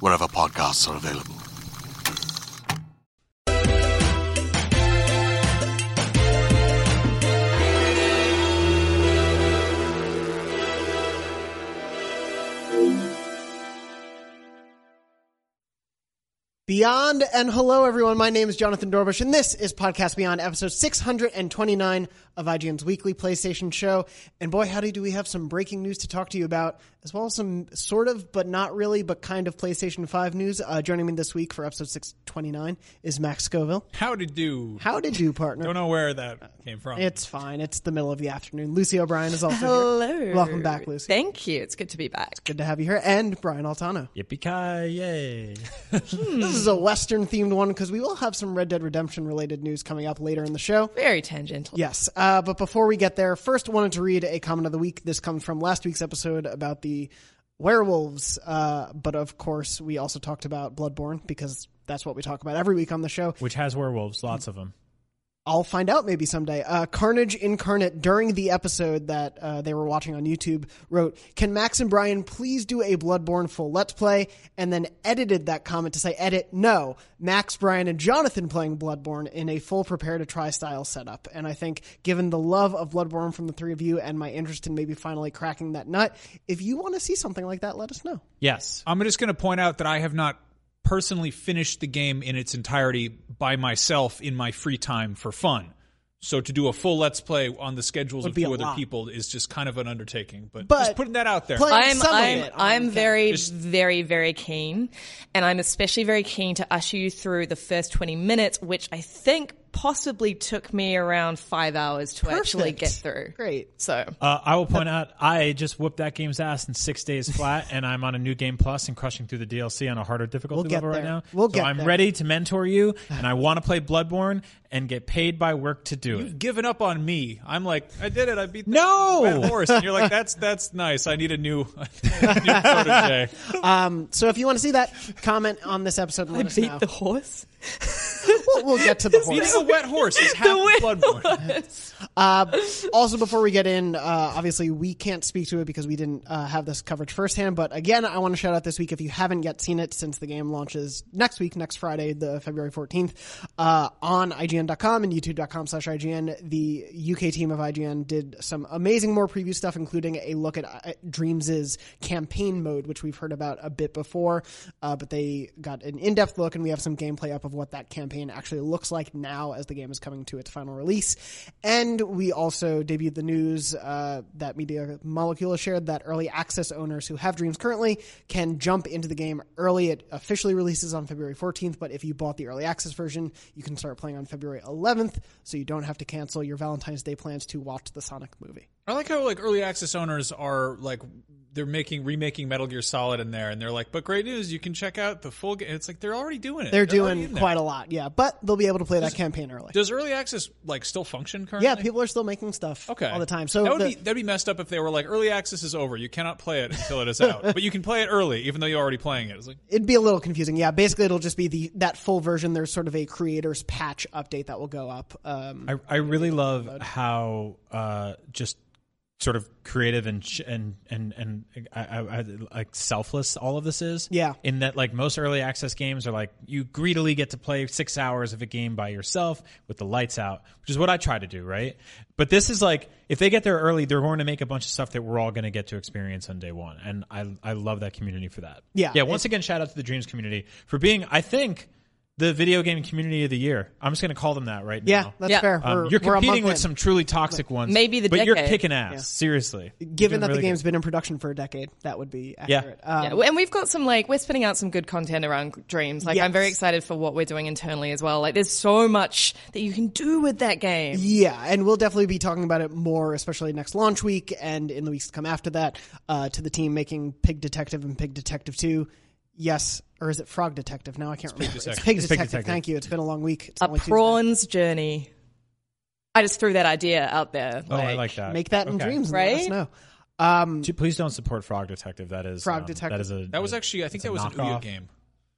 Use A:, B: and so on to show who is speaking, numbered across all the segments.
A: wherever podcasts are available.
B: Beyond and hello everyone. My name is Jonathon Dornbush and this is Podcast Beyond, episode 629 of IGN's weekly PlayStation show. And boy, howdy, do we have some breaking news to talk to you about, as well as some sort of, but not really, but kind of PlayStation 5 news. Uh, joining me this week for episode 629 is Max Scoville.
C: How to do?
B: How did you, partner?
C: Don't know where that came from.
B: It's fine. It's the middle of the afternoon. Lucy O'Brien is also here.
D: Hello.
B: here. Welcome back, Lucy.
D: Thank you. It's good to be back.
B: Good to have you here. And Brian Altano.
E: Yippee ki yay!
B: This is a Western themed one because we will have some Red Dead Redemption related news coming up later in the show.
D: Very tangential.
B: Yes, uh, but before we get there, first wanted to read a comment of the week. This comes from last week's episode about the werewolves, uh, but of course we also talked about Bloodborne because that's what we talk about every week on the show.
E: Which has werewolves, lots of them.
B: I'll find out maybe someday. Uh, Carnage Incarnate during the episode that uh, they were watching on YouTube wrote, "Can Max and Brian please do a Bloodborne full Let's Play?" And then edited that comment to say, "Edit no, Max, Brian, and Jonathon playing Bloodborne in a full prepare to try style setup." And I think, given the love of Bloodborne from the three of you and my interest in maybe finally cracking that nut, if you want to see something like that, let us know.
E: Yes.
C: I'm just going to point out that I have not personally finished the game in its entirety by myself in my free time for fun. So to do a full let's play on the schedules
B: Would
C: of
B: be
C: two other
B: lot.
C: people is just kind of an undertaking. But,
B: But
C: just putting that out there.
D: I'm I'm
B: it
D: I'm very
C: Just-
D: very very keen, and I'm especially very keen to usher you through the first 20 minutes, which I think possibly took me around five hours to actually get through.
B: Great.
D: So
E: Uh, I will point out, I just whooped that game's ass in six days flat, and I'm on a new game plus and crushing through the DLC on a harder difficulty
B: We'll get
E: level right now.
B: We'll
E: so
B: get
E: I'm
B: there.
E: ready to mentor you, and I want to play Bloodborne and get paid by work to do it.
C: You've given up on me. I'm like, I did it. I beat the
E: No!
C: horse. And you're like, that's that's nice. I need a new, a new protege.
B: Um, so if you want to see that, comment on this episode and
D: I
B: us
D: beat
B: know.
D: the horse.
B: we'll, we'll get to the horse.
C: Beating a wet horse is half Bloodborne.
B: Uh, also, before we get in, uh, obviously we can't speak to it because we didn't uh, have this coverage firsthand. But again, I want to shout out this week if you haven't yet seen it since the game launches next week, next Friday, the February 14th, uh, on IGN.com and YouTube.com slash IGN. The UK team of IGN did some amazing more preview stuff, including a look at uh, Dreams' campaign mode, which we've heard about a bit before. Uh, but they got an in-depth look and we have some gameplay up of what that campaign actually looks like now as the game is coming to its final release. And we also debuted the news uh, that Media Molecule shared that early access owners who have Dreams currently can jump into the game early. It officially releases on February 14th, but if you bought the early access version, you can start playing on February 11th, so you don't have to cancel your Valentine's Day plans to watch the Sonic movie.
C: I like how like early access owners are like they're making remaking Metal Gear Solid in there, and they're like, but great news, you can check out the full game. It's like they're already doing it.
B: They're,
C: already
B: doing
C: in there.
B: quite a lot, yeah, but they'll be able to play that campaign early.
C: Does early access like still function currently?
B: Yeah, people are still making stuff
C: Okay.
B: all the time. So
C: that would
B: the-
C: be that'd be messed up if they were like early access is over. You cannot play it until it is out, but you can play it early, even though you're already playing it. It's like
B: it'd be a little confusing. Yeah, basically it'll just be the that full version. There's sort of a creators patch update that will go up. Um,
E: I, I really love how uh, just sort of creative and sh- and and and I, I, I, like selfless all of this is.
B: Yeah.
E: In that, like most early access games are like you greedily get to play six hours of a game by yourself with the lights out, which is what I try to do, right? But this is like if they get there early, they're going to make a bunch of stuff that we're all going to get to experience on day one, and I I love that community for that.
B: Yeah.
E: Yeah. Once again, shout out to the Dreams community for being, I think. The video game community of the year. I'm just going to call them that right now.
B: Yeah,
E: now.
B: that's
D: Yeah.
B: fair.
E: Um,
B: We're-
E: you're
B: we're a
E: competing
B: month
E: with
B: in.
E: some truly toxic ones.
D: Maybe the
E: but you're
D: decade.
E: kicking ass. Seriously, You're
B: Given
E: doing
B: that
E: really
B: the game's
E: good.
B: been in production for a decade, that would be
E: Yeah.
B: accurate. Um,
D: Yeah, and we've got some like we're spinning out some good content around Dreams. Like I'm very
B: Yes.
D: excited for what we're doing internally as well. Like there's so much that you can do with that game.
B: Yeah, and we'll definitely be talking about it more, especially next launch week and in the weeks to come after that. Uh, to the team making Pig Detective and Pig Detective Two. Yes, or is it Frog Detective? Now I can't remember.
C: Detective.
B: It's Pig
E: It's Pig
B: Detective.
E: Detective.
B: Thank you. It's been a long week. It's
D: A
B: only Tuesday.
D: prawns journey. I just threw that idea out there.
E: Oh, I like that.
B: Make that in dreams, and let us
D: Right?
B: know. Um,
E: Please don't support Frog Detective. That is
B: Frog
E: um,
B: Detective.
E: That is a
C: That was actually, I think that
E: a
C: was an Ouya game.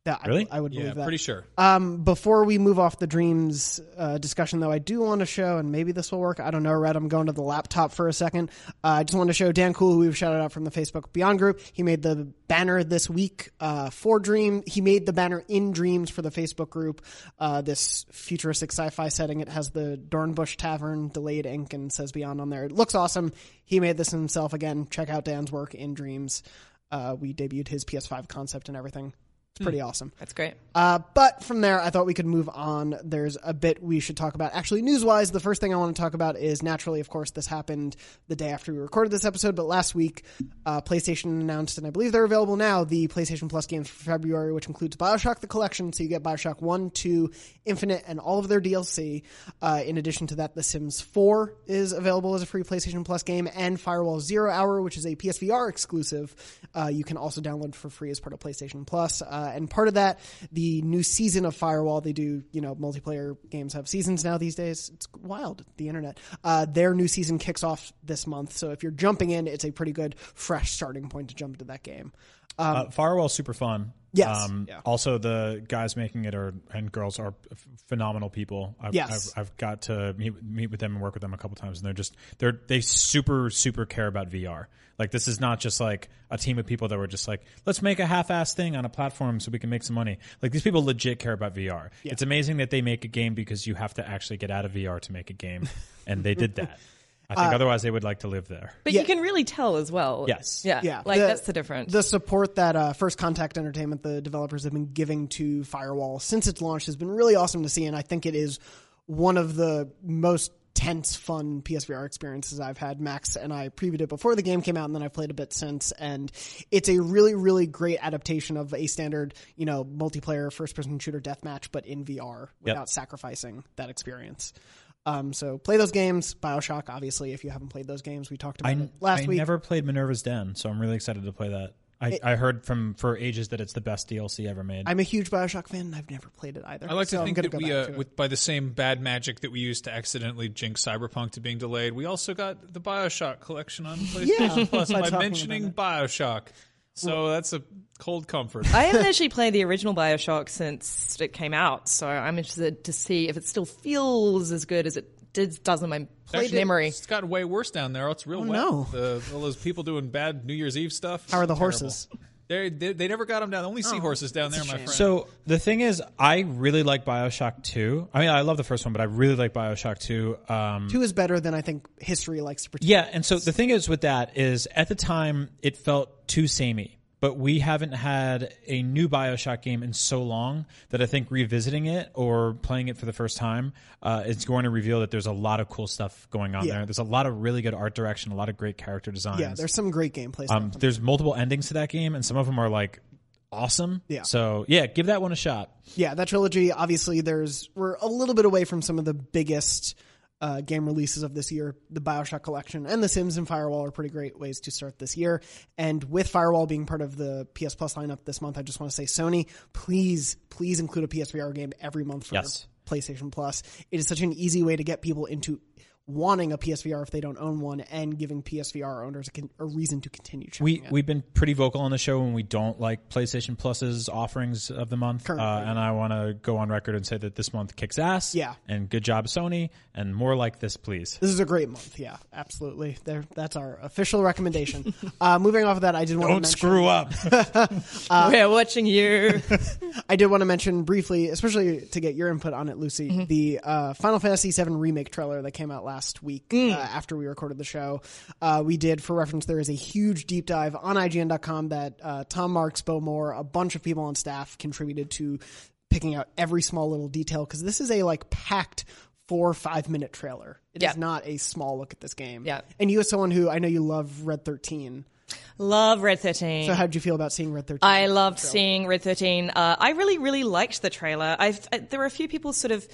B: That, I-
E: Really?
B: I, would
C: Yeah,
B: believe that.
C: pretty sure.
B: Um, before we move off the dreams uh, discussion, though, I do want to show, and maybe this will work. I don't know, Red. I'm going to the laptop for a second. Uh, I just want to show Dan Cool, who we've shouted out from the Facebook Beyond group. He made the banner this week uh, for Dream. He made the banner in Dreams for the Facebook group. Uh, this futuristic sci-fi setting. It has the Dornbush Tavern delayed ink and says Beyond on there. It looks awesome. He made this himself. Again, check out Dan's work in Dreams. Uh, we debuted his PS5 concept and everything. It's pretty awesome.
D: That's great.
B: Uh, but from there, I thought we could move on. There's a bit we should talk about. Actually, news wise, the first thing I want to talk about is naturally, of course, this happened the day after we recorded this episode, but last week, uh, PlayStation announced, and I believe they're available now, the PlayStation Plus games for February, which includes Bioshock the Collection. So you get Bioshock 1, 2, Infinite, and all of their DLC. Uh, in addition to that, The Sims 4 is available as a free PlayStation Plus game, and Firewall Zero Hour, which is a PSVR exclusive, uh, you can also download for free as part of PlayStation Plus. Uh, and part of that, the new season of Firewall, they do, you know, multiplayer games have seasons now these days. It's wild, the internet. Uh, their new season kicks off this month. So if you're jumping in, it's a pretty good, fresh starting point to jump into that game.
E: uh, Firewall's super fun.
B: Yes.
E: Um,
B: Yeah.
E: Also, the guys making it are and girls are phenomenal people. I've,
B: Yes.
E: I've, I've got to meet meet with them and work with them a couple times, and they're just they're they super super care about VR. Like this is not just like a team of people that were just like let's make a half-ass thing on a platform so we can make some money. Like these people legit care about VR. It's amazing that they make a game because you have to actually get out of VR to make a game, and they did that. I
B: Uh,
E: think otherwise they would like to live there.
D: But
B: Yeah.
D: you can really tell as well.
E: Yes.
D: Yeah.
B: Yeah.
D: Like
B: The-
D: that's the difference.
B: The support that uh, First Contact Entertainment, the developers, have been giving to Firewall since its launch has been really awesome to see, and I think it is one of the most tense, fun PSVR experiences I've had. Max and I previewed it before the game came out, and then I've played a bit since, and it's a really, really great adaptation of a standard, you know, multiplayer first-person shooter deathmatch, but in VR without sacrificing that experience. Um, so play those games. Bioshock, obviously, if you haven't played those games, we talked about
E: I,
B: it last
E: I
B: week.
E: I never played Minerva's Den, so I'm really excited to play that. I, I heard from for ages that it's the best DLC ever made.
B: I'm a huge Bioshock fan. and I've never played it either.
C: I like
B: so
C: to
B: I'm
C: think that we,
B: back
C: uh, with by the same bad magic that we used to accidentally jinx Cyberpunk to being delayed, we also got the Bioshock collection on PlayStation Plus
B: by
C: by mentioning Bioshock. So that's a cold comfort.
D: I haven't actually played the original Bioshock since it came out, so I'm interested to see if it still feels as good as it did, does in my
C: Actually,
D: memory.
C: It's gotten way worse down there. It's real wet.
B: no.
C: The, all those people doing bad New Year's Eve stuff.
B: How are the
C: Terrible.
B: horses?
C: They, they they never got them down. Only seahorses down there, my friend.
E: so the thing is, I really like Bioshock 2. I mean, I love the first one, but I really like Bioshock 2. Um,
B: Two is better than I think history likes to pretend.
E: yeah, and so the thing is with that is at the time it felt too samey. But we haven't had a new Bioshock game in so long that I think revisiting it or playing it for the first time uh, is going to reveal that there's a lot of cool stuff going on
B: Yeah.
E: there. There's a lot of really good art direction, a lot of great character designs.
B: Yeah, there's some great gameplay.
E: Um, there's multiple endings to that game, and some of them are like awesome.
B: Yeah.
E: So yeah, give that one a shot.
B: yeah, that trilogy. Obviously, there's we're a little bit away from some of the biggest uh, game releases of this year. The Bioshock collection and The Sims and Firewall are pretty great ways to start this year. And with Firewall being part of the PS Plus lineup this month, I just want to say, Sony, please, please include a PSVR game every month for
E: Yes.
B: PlayStation Plus. It is such an easy way to get people into wanting a PSVR if they don't own one, and giving PSVR owners a, con- a reason to continue checking
E: We
B: it.
E: we've been pretty vocal on the show when we don't like PlayStation Plus's offerings of the month, uh, and I want to go on record and say that this month kicks ass.
B: Yeah.
E: and good job Sony, and more like this, please.
B: This is a great month. Yeah, absolutely. There, that's our official recommendation. uh, moving off of that, I did want to
E: Don't
B: mention,
E: screw up.
D: We're watching you.
B: I did want to mention briefly, especially to get your input on it, Lucy,
D: Mm-hmm.
B: the uh, Final Fantasy VII remake trailer that came out last week
D: Mm.
B: uh, after we recorded the show. Uh, we did, for reference, there is a huge deep dive on IGN.com that uh, Tom Marks, Bo Moore, a bunch of people on staff contributed to picking out every small little detail because this is a like packed four or five minute trailer. It is
D: Yeah.
B: not a small look at this game.
D: Yeah.
B: And you, as someone who I know you love Red 13,
D: Love Red 13.
B: so how did you feel about seeing Red 13?
D: I loved seeing Red 13. Uh, I really, really liked the trailer. I've, I, there were a few people sort of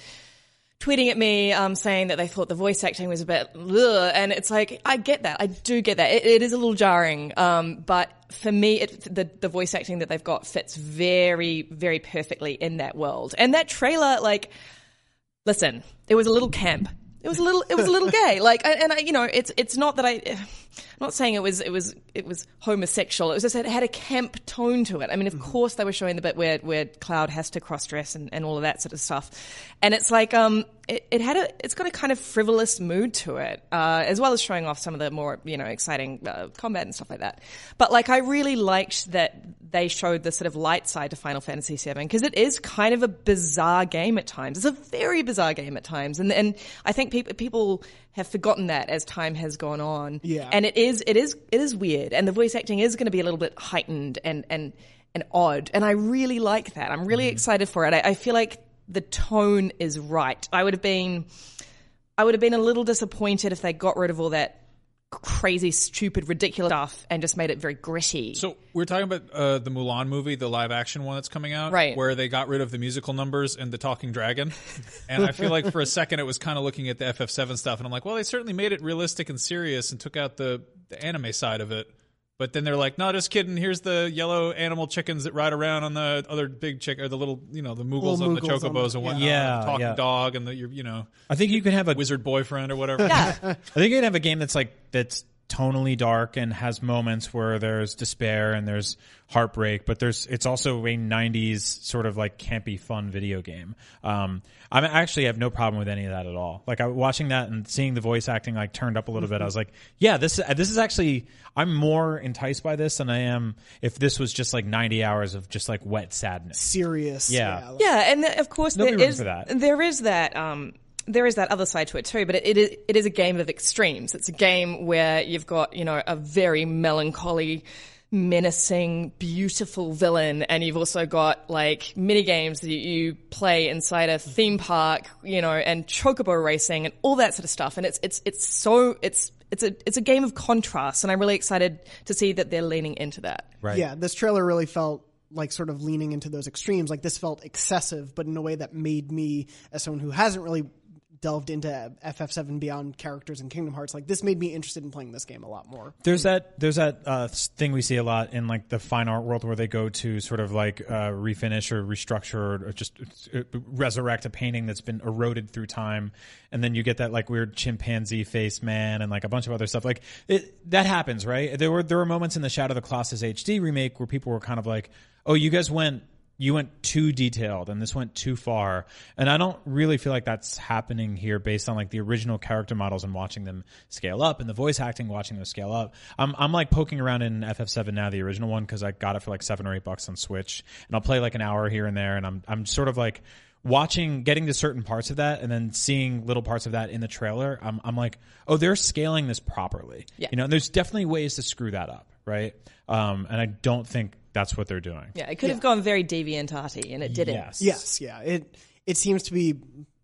D: tweeting at me um, saying that they thought the voice acting was a bit ugh, and it's like I get that. I do get that. It, it is a little jarring, um, but for me, it, the the voice acting that they've got fits very, very perfectly in that world. And that trailer, like, listen, it was a little camp. It was a little, it was a little gay. Like, and I, you know, it's it's not that I, I'm not saying it was it was it was homosexual. It was just it had a camp tone to it. I mean, of course they were showing the bit where where Cloud has to cross dress and, and all of that sort of stuff, and it's like um it, it had a it's got a kind of frivolous mood to it, uh, as well as showing off some of the more you know exciting uh, combat and stuff like that. But like I really liked that they showed the sort of light side to Final Fantasy VII because it is kind of a bizarre game at times. It's a very bizarre game at times, and and I think people people have forgotten that as time has gone on.
B: Yeah.
D: and it is it is it is weird, and the voice acting is going to be a little bit heightened and and and odd, and I really like that. I'm really excited for it. I, I feel like the tone is right. I would have been I would have been a little disappointed if they got rid of all that crazy, stupid, ridiculous stuff and just made it very gritty.
C: So we're talking about uh, the Mulan movie, the live action one that's coming out,
D: Right.
C: Where they got rid of the musical numbers and the talking dragon, and I feel like for a second it was kind of looking at the FF7 stuff, and I'm like, well, they certainly made it realistic and serious and took out the, the anime side of it. But then they're like, no, just kidding. Here's the yellow animal chickens that ride around on the other big chick, or the little, you know, the moogles
B: Little
C: on the
B: moogles on
C: chocobos
B: the-
C: and whatnot.
E: yeah.
C: and talking
E: Yeah.
C: dog and the, you know,
E: I think you could have a
C: wizard boyfriend or whatever.
D: yeah,
E: I think you can have a game that's like that's tonally dark and has moments where there's despair and there's heartbreak, but there's it's also a '90s sort of like campy, fun video game. Um, I actually have no problem with any of that at all. Like I watching that and seeing the voice acting like turned up a little bit, I was like, yeah, this this is actually I'm more enticed by this than I am if this was just like 90 hours of just like wet sadness.
B: serious.
E: Yeah.
B: like-
D: yeah, and th- of course
E: There'll
D: there
E: be room
D: is
E: for that.
D: there is that um, there is that other side to it too. But it, it is it is a game of extremes. It's a game where you've got you know a very melancholy. Menacing, beautiful villain, and you've also got like mini games that you play inside a theme park, you know, and chocobo racing and all that sort of stuff. And it's it's it's so it's it's a it's a game of contrast, and I'm really excited to see that they're leaning into that.
E: Right.
B: Yeah, this trailer really felt like sort of leaning into those extremes. Like this felt excessive, but in a way that made me, as someone who hasn't really delved into FF7 beyond characters and Kingdom Hearts, like this made me interested in playing this game a lot more.
E: There's that there's that uh, thing we see a lot in like the fine art world where they go to sort of like uh, refinish or restructure or just uh, resurrect a painting that's been eroded through time, and then you get that like weird chimpanzee face man and like a bunch of other stuff. Like it, that happens, right? There were there were moments in the Shadow of the Colossus HD remake where people were kind of like, "Oh, you guys went." You went too detailed and this went too far. And I don't really feel like that's happening here based on like the original character models and watching them scale up and the voice acting, watching them scale up. I'm, I'm like poking around in FF7 now, the original one, cause I got it for like seven or eight bucks on Switch and I'll play like an hour here and there. And I'm, I'm sort of like watching, getting to certain parts of that and then seeing little parts of that in the trailer. I'm, I'm like, oh, they're scaling this properly.
D: Yeah.
E: You know, and there's definitely ways to screw that up. Right. Um, and I don't think that's what they're doing.
D: Yeah, it could have gone very deviant arty, and it didn't.
E: Yes.
B: Yes, yeah. It it seems to be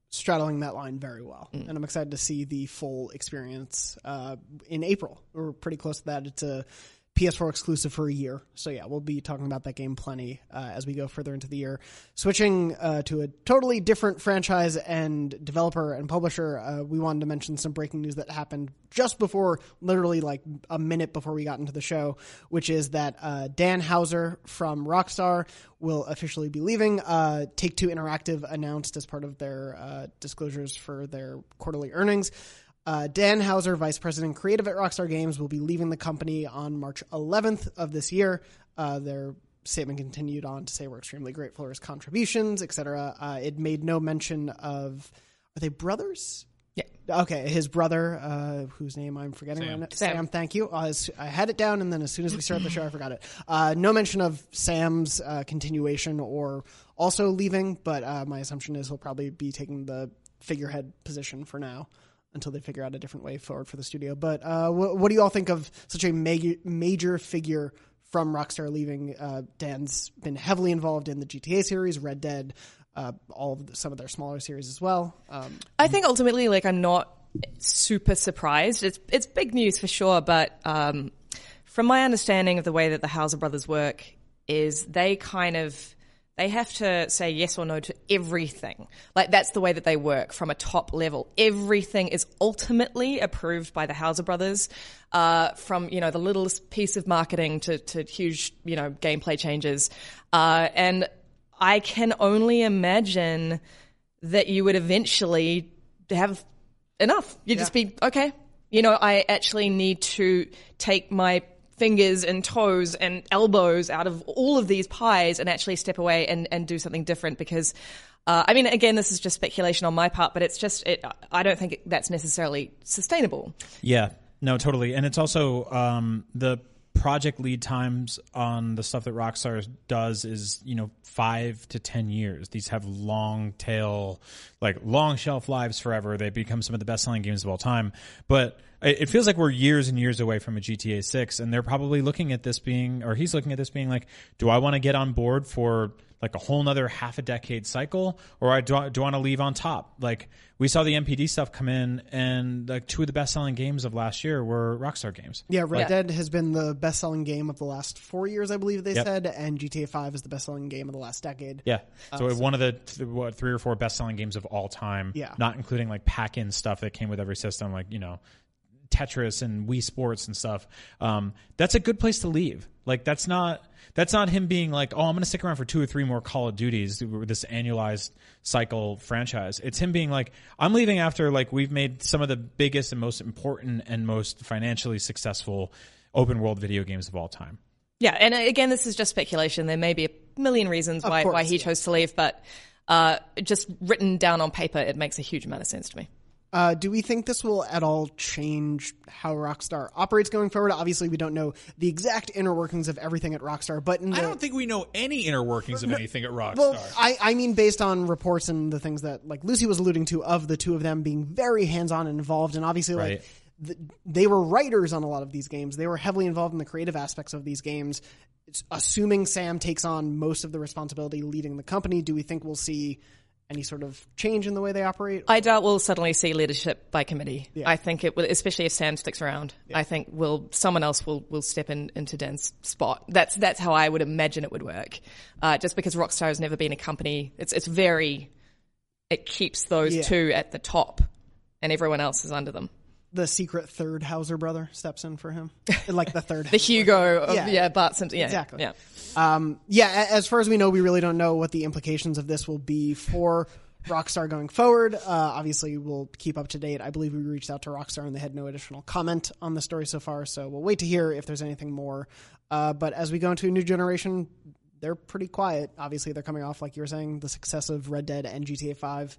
B: straddling that line very well, and I'm excited to see the full experience uh, in April. We're pretty close to that. It's a PS4 exclusive for a year, so yeah, we'll be talking about that game plenty uh, as we go further into the year. Switching uh, to a totally different franchise and developer and publisher, uh, we wanted to mention some breaking news that happened just before, literally like a minute before we got into the show, which is that uh, Dan Houser from Rockstar will officially be leaving. Uh, Take Two Interactive announced as part of their uh, disclosures for their quarterly earnings. Uh, Dan Houser, Vice President Creative at Rockstar Games, will be leaving the company on March 11th of this year. Uh, their statement continued on to say we're extremely grateful for his contributions, etc. Uh, it made no mention of are they brothers?
D: Yeah.
B: Okay, his brother, uh, whose name I'm forgetting right now. Sam.
D: Sam.
B: thank you. Uh, I had it down, and then as soon as we started the show, I forgot it. Uh, no mention of Sam's uh, continuation or also leaving, but uh, my assumption is he'll probably be taking the figurehead position for now until they figure out a different way forward for the studio. But uh, wh- what do you all think of such a major, major figure from Rockstar leaving? Uh, Dan's been heavily involved in the GTA series, Red Dead, uh, all of the, some of their smaller series as well. Um,
D: I think ultimately, like, I'm not super surprised. It's it's big news for sure, but um, from my understanding of the way that the Houser brothers work, is they kind of they have to say yes or no to everything. Like that's the way that they work from a top level. Everything is ultimately approved by the Houser brothers, uh, from you know the littlest piece of marketing to to huge you know gameplay changes, uh, and I can only imagine that you would eventually have enough. You'd just be, okay, you know, I actually need to take my fingers and toes and elbows out of all of these pies and actually step away and, and do something different because, uh, I mean, again, this is just speculation on my part, but it's just, it, I don't think that's necessarily sustainable.
E: Yeah, no, totally. And it's also um, the project lead times on the stuff that Rockstar does is, you know, five to 10 years. These have long tail, like long shelf lives forever. They become some of the best selling games of all time. But it feels like we're years and years away from a GTA 6, and they're probably looking at this being, or he's looking at this being like, do I want to get on board for like a whole nother half a decade cycle, or I do, I, do I want to leave on top? Like we saw the NPD stuff come in, and like two of the best selling games of last year were Rockstar games.
B: Yeah, Red
D: Yeah.
B: Dead has been the best selling game of the last four years, I believe they
E: Yep.
B: said, and GTA 5 is the best selling game of the last decade.
E: Yeah. Uh, so one of the th- what three or four best selling games of all time.
B: Yeah.
E: Not including like pack in stuff that came with every system, like you know. Tetris and Wii Sports and stuff. Um, that's a good place to leave. Like that's not that's not him being like, oh, I'm going to stick around for two or three more Call of Duties, this annualized cycle franchise. It's him being like, I'm leaving after like we've made some of the biggest and most important and most financially successful open world video games of all time.
D: Yeah, and uh, again, this is just speculation. There may be a million reasons why,
B: course,
D: why he
B: yeah.
D: chose to leave, but uh, just written down on paper, it makes a huge amount of sense to me.
B: Uh, do we think this will at all change how Rockstar operates going forward? Obviously, we don't know the exact inner workings of everything at Rockstar, but in the,
C: I don't think we know any inner workings of anything at Rockstar.
B: Well, I, I mean, based on reports and the things that like Lucy was alluding to of the two of them being very hands on and involved, and obviously
E: Right.
B: like th- they were writers on a lot of these games. They were heavily involved in the creative aspects of these games. It's, assuming Sam takes on most of the responsibility leading the company, do we think we'll see any sort of change in the way they operate?
D: I doubt we'll suddenly see leadership by committee. I think it will, especially if Sam sticks around. I think will someone else will will step in into Dan's spot. That's that's how I would imagine it would work. Uh, just because Rockstar has never been a company, it's it's very, it keeps those
B: Yeah.
D: two at the top, and everyone else is under them.
B: The secret third Houser brother steps in for him, like the third.
D: The Hugo of
B: Yeah.
D: yeah, Bart Simpson. Yeah,
B: Exactly.
D: Yeah.
B: Um, yeah, as far as we know, we really don't know what the implications of this will be for Rockstar going forward. Uh, obviously, we'll keep up to date. I believe we reached out to Rockstar and they had no additional comment on the story so far, so we'll wait to hear if there's anything more. Uh, but as we go into a new generation, they're pretty quiet. Obviously, they're coming off, like you were saying, the success of Red Dead and GTA 5.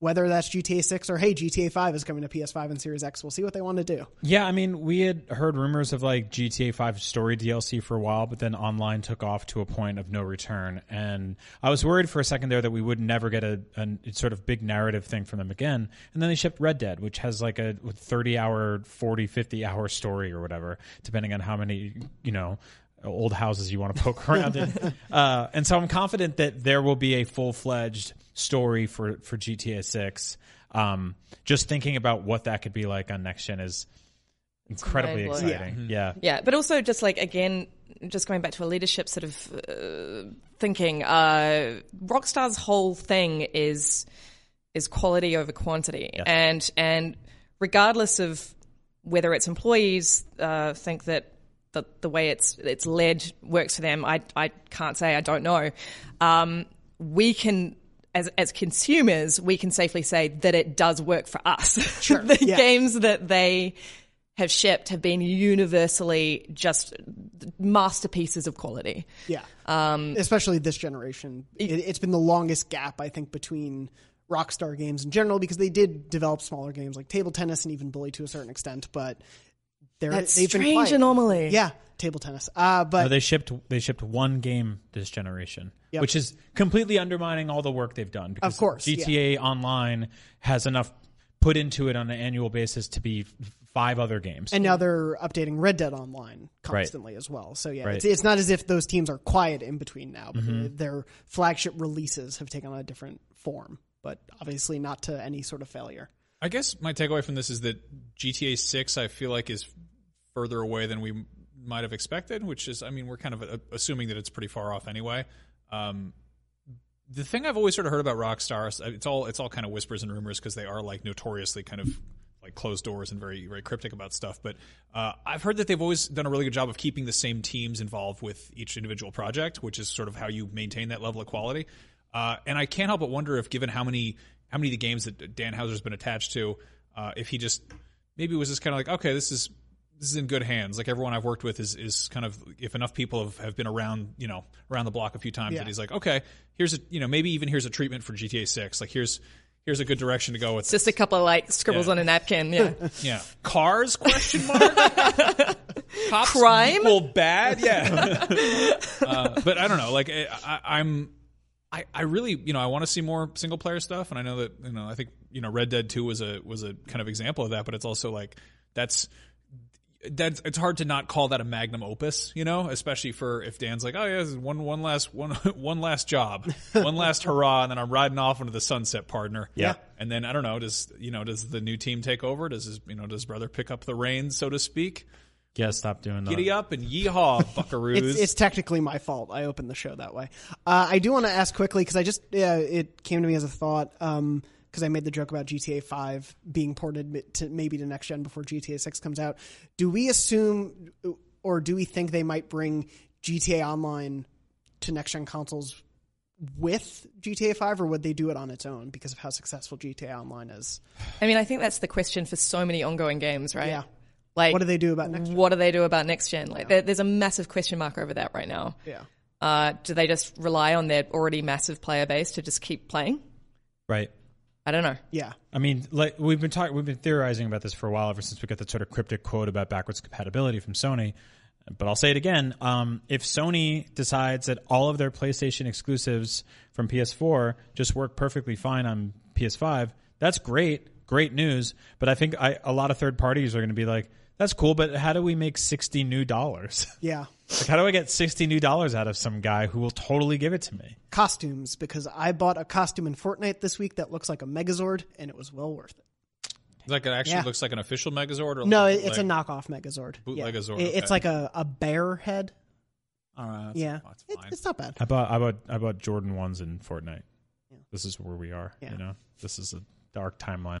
B: Whether that's GTA 6 or hey, GTA 5 is coming to PS5 and Series X, we'll see what they want to do.
E: Yeah, I mean, we had heard rumors of like GTA 5 story DLC for a while, but then online took off to a point of no return. And I was worried for a second there that we would never get a, a sort of big narrative thing from them again. And then they shipped Red Dead, which has like a 30 hour, 40, 50 hour story or whatever, depending on how many, you know, old houses you want to poke around in. Uh, and so I'm confident that there will be a full fledged story for, for GTA 6. Um, just thinking about what that could be like on next gen is incredibly
D: mind-blowing.
E: exciting. Yeah.
D: Yeah, but also just like again, just going back to a leadership sort of uh, thinking. Uh, Rockstar's whole thing is is quality over quantity, and and regardless of whether its employees uh, think that the the way it's it's led works for them, I I can't say I don't know. Um, we can. as as consumers, we can safely say that it does work for us.
B: Sure,
D: the
B: yeah.
D: games that they have shipped have been universally just masterpieces of quality.
B: Yeah. Um, Especially this generation. It, it's been the longest gap, I think, between Rockstar games in general because they did develop smaller games like table tennis and even Bully to a certain extent, but they're
D: That
B: they've been
D: strange
B: quiet.
D: anomaly.
B: Yeah, table tennis. Uh, but
E: No, they shipped they shipped one game this generation,
B: Yep.
E: which is completely undermining all the work they've done. Because
B: Of course,
E: GTA Online has enough put into it on an annual basis to be f- five other games.
B: and now they're updating Red Dead Online constantly as well. So yeah,
E: Right.
B: it's, it's not as if those teams are quiet in between now, but
E: Mm-hmm.
B: their flagship releases have taken on a different form, but obviously not to any sort of failure.
C: I guess my takeaway from this is that GTA 6 I feel like is further away than we might have expected, which is I mean we're kind of uh, assuming that it's pretty far off anyway. Um, the thing I've always sort of heard about Rockstar, it's all it's all kind of whispers and rumors because they are like notoriously kind of like closed doors and very very cryptic about stuff. But uh, I've heard that they've always done a really good job of keeping the same teams involved with each individual project, which is sort of how you maintain that level of quality. Uh, and I can't help but wonder if, given how many how many of the games that Dan Houser's been attached to, uh, if he just maybe was just kind of like, okay, this is this is in good hands. Like everyone I've worked with is is kind of if enough people have, have been around, you know, around the block a few times
B: Yeah.
C: that he's like, okay, here's a you know maybe even here's a treatment for GTA Six. Like here's here's a good direction to go with.
D: Just a couple of like scribbles
C: Yeah.
D: on a napkin. Yeah.
C: Yeah, cars? Question mark. Cops
D: Crime?
C: Well, bad? Yeah. uh, but I don't know. Like I, I, I'm, I, I really, you know, I want to see more single player stuff, and I know that, you know, I think, you know, Red Dead Two was a was a kind of example of that. But it's also like that's that's it's hard to not call that a magnum opus, you know, especially for if Dan's like, oh yeah, this is one one last one one last job, one last hurrah, and then I'm riding off into the sunset, partner.
E: Yeah.
C: And then I don't know, does you know, does the new team take over? Does his you know, does his brother pick up the reins, so to speak?
E: yeah, stop doing that.
C: Giddy up and yeehaw, buckaroos.
B: It's, it's technically my fault. I opened the show that way. Uh, I do want to ask quickly because I just yeah, it came to me as a thought because I made the joke about GTA Five being ported to maybe to next gen before GTA Six comes out. Do we assume or do we think they might bring GTA Online to next gen consoles with GTA Five, or would they do it on its own because of how successful GTA Online is?
D: I mean, I think that's the question for so many ongoing games, right?
B: Yeah.
D: Like,
B: What do they do about next gen?
D: What do they do about next gen? Like, there, there's a massive question mark over that right now.
B: Yeah.
D: Uh, do they just rely on their already massive player base to just keep playing?
E: Right.
D: I don't know.
B: Yeah.
E: I mean, like we've been talking, we've been theorizing about this for a while, ever since we got that sort of cryptic quote about backwards compatibility from Sony. But I'll say it again: um, if Sony decides that all of their PlayStation exclusives from PS4 just work perfectly fine on PS5, that's great, great news. But I think I, a lot of third parties are going to be like, "That's cool, but how do we make sixty new dollars?
B: Yeah.
E: like, how do I get sixty new dollars out of some guy who will totally give it to me?"
B: Costumes because I bought a costume in Fortnite this week that looks like a Megazord and it was well worth it.
C: like it actually
B: Yeah.
C: looks like an official Megazord. Or
B: No,
C: like,
B: it- it's a knockoff Megazord.
C: Bootleg
B: yeah.
C: Azord,
B: It- It's like a, a bear head.
C: Oh, All right, that's,
B: Yeah,
C: that's
B: It- it's not bad.
E: I bought I bought I bought Jordan ones in Fortnite. This is where we are.
B: Yeah.
E: You know, this is a dark timeline.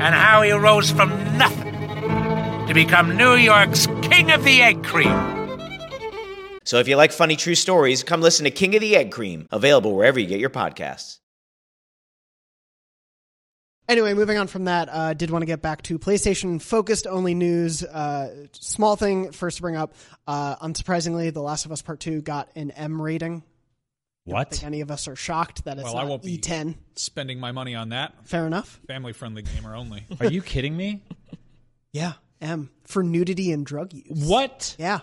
F: and how he rose from nothing to become New York's King of the Egg Cream.
G: So if you like funny true stories, come listen to King of the Egg Cream, available wherever you get your podcasts.
B: Anyway, moving on from that, uh, did want to get back to PlayStation focused only news. Uh, small thing first to bring up. Uh, unsurprisingly, The Last of Us Part Two got an M rating. I
E: What?
B: think any of us are shocked that it's
C: Well,
B: not
C: I won't be
B: E10.
C: spending my money on that.
B: Fair enough.
C: Family friendly gamer only.
E: Are you kidding me?
B: Yeah, M for nudity and drug use.
E: What?
B: Yeah,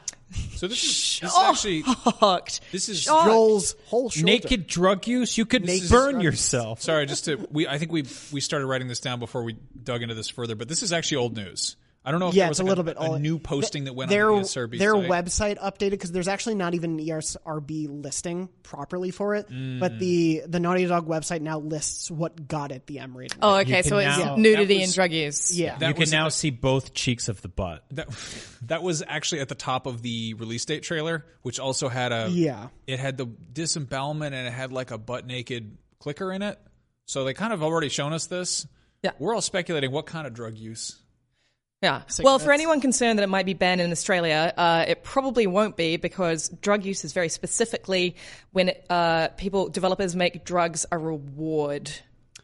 C: So this is, this is actually
D: Shocked.
C: this is
B: Joel's whole shoulder.
E: Naked drug use? You could
B: Naked
E: burn yourself.
C: sorry. Just to we I think we we started writing this down before we dug into this further, but this is actually old news. I don't know if
B: yeah,
C: there was
B: it's a
C: like
B: little bit
C: a
B: all
C: new posting that went
B: their,
C: on the ESRB
B: their
C: site.
B: website updated because there's actually not even an ESRB listing properly for it,
C: Mm.
B: but the the Naughty Dog website now lists what got it the M rating.
D: Oh, okay. So it's
E: now-
D: nudity
C: was-
D: and drug use.
B: yeah,
C: That
E: you can
C: was-
E: now see both cheeks of the butt.
C: That that was actually at the top of the release date trailer, which also had a
B: Yeah.
C: It had the disembowelment and it had like a butt naked clicker in it. So they kind of already shown us this.
D: Yeah.
C: We're all speculating what kind of drug use.
D: Yeah. Well, for anyone concerned that it might be banned in Australia, uh, it probably won't be because drug use is very specifically when it, uh, people developers make drugs a reward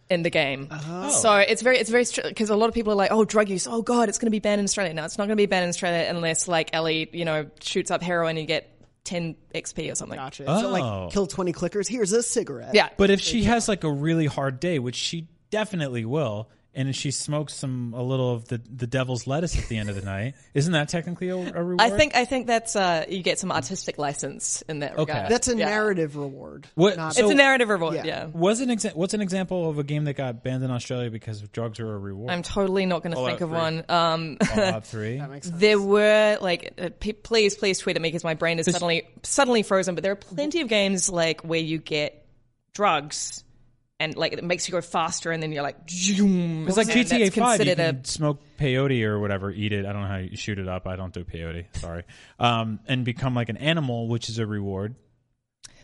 D: in the game. Oh. So it's very it's very because a lot of people are like, oh, drug use. Oh God, it's going to be banned in Australia. No, it's not going to be banned in Australia unless like Ellie, you know, shoots up heroin and you get 10 XP or something.
B: gotcha. So
E: Oh.
B: like kill twenty clickers. Here's a cigarette.
D: Yeah.
E: But if she has like a really hard day, which she definitely will, and she smokes some a little of the, the devil's lettuce at the end of the night, isn't that technically a, a reward?
D: I think I think that's uh, you get some artistic license in that
E: Okay.
D: regard.
B: that's a
D: Yeah.
B: narrative reward.
E: What-
B: not-
E: so-
D: It's a narrative reward.
B: yeah.
D: yeah.
E: Was an exa- what's an example of a game that got banned in Australia because drugs are a reward?
D: I'm totally not going to think of
C: 3.
D: one. Um,
E: Fallout Three.
D: there were like, uh, pe- please, please tweet at me because my brain is suddenly suddenly frozen. But there are plenty of games like where you get drugs and like it makes you go faster, and then you're like, zoom.
E: It's like
D: And
E: GTA
D: that's
E: Five. You
D: considered
E: can smoke peyote or whatever, eat it. I don't know how you shoot it up. I don't do peyote. Sorry. Um, and become like an animal, which is a reward.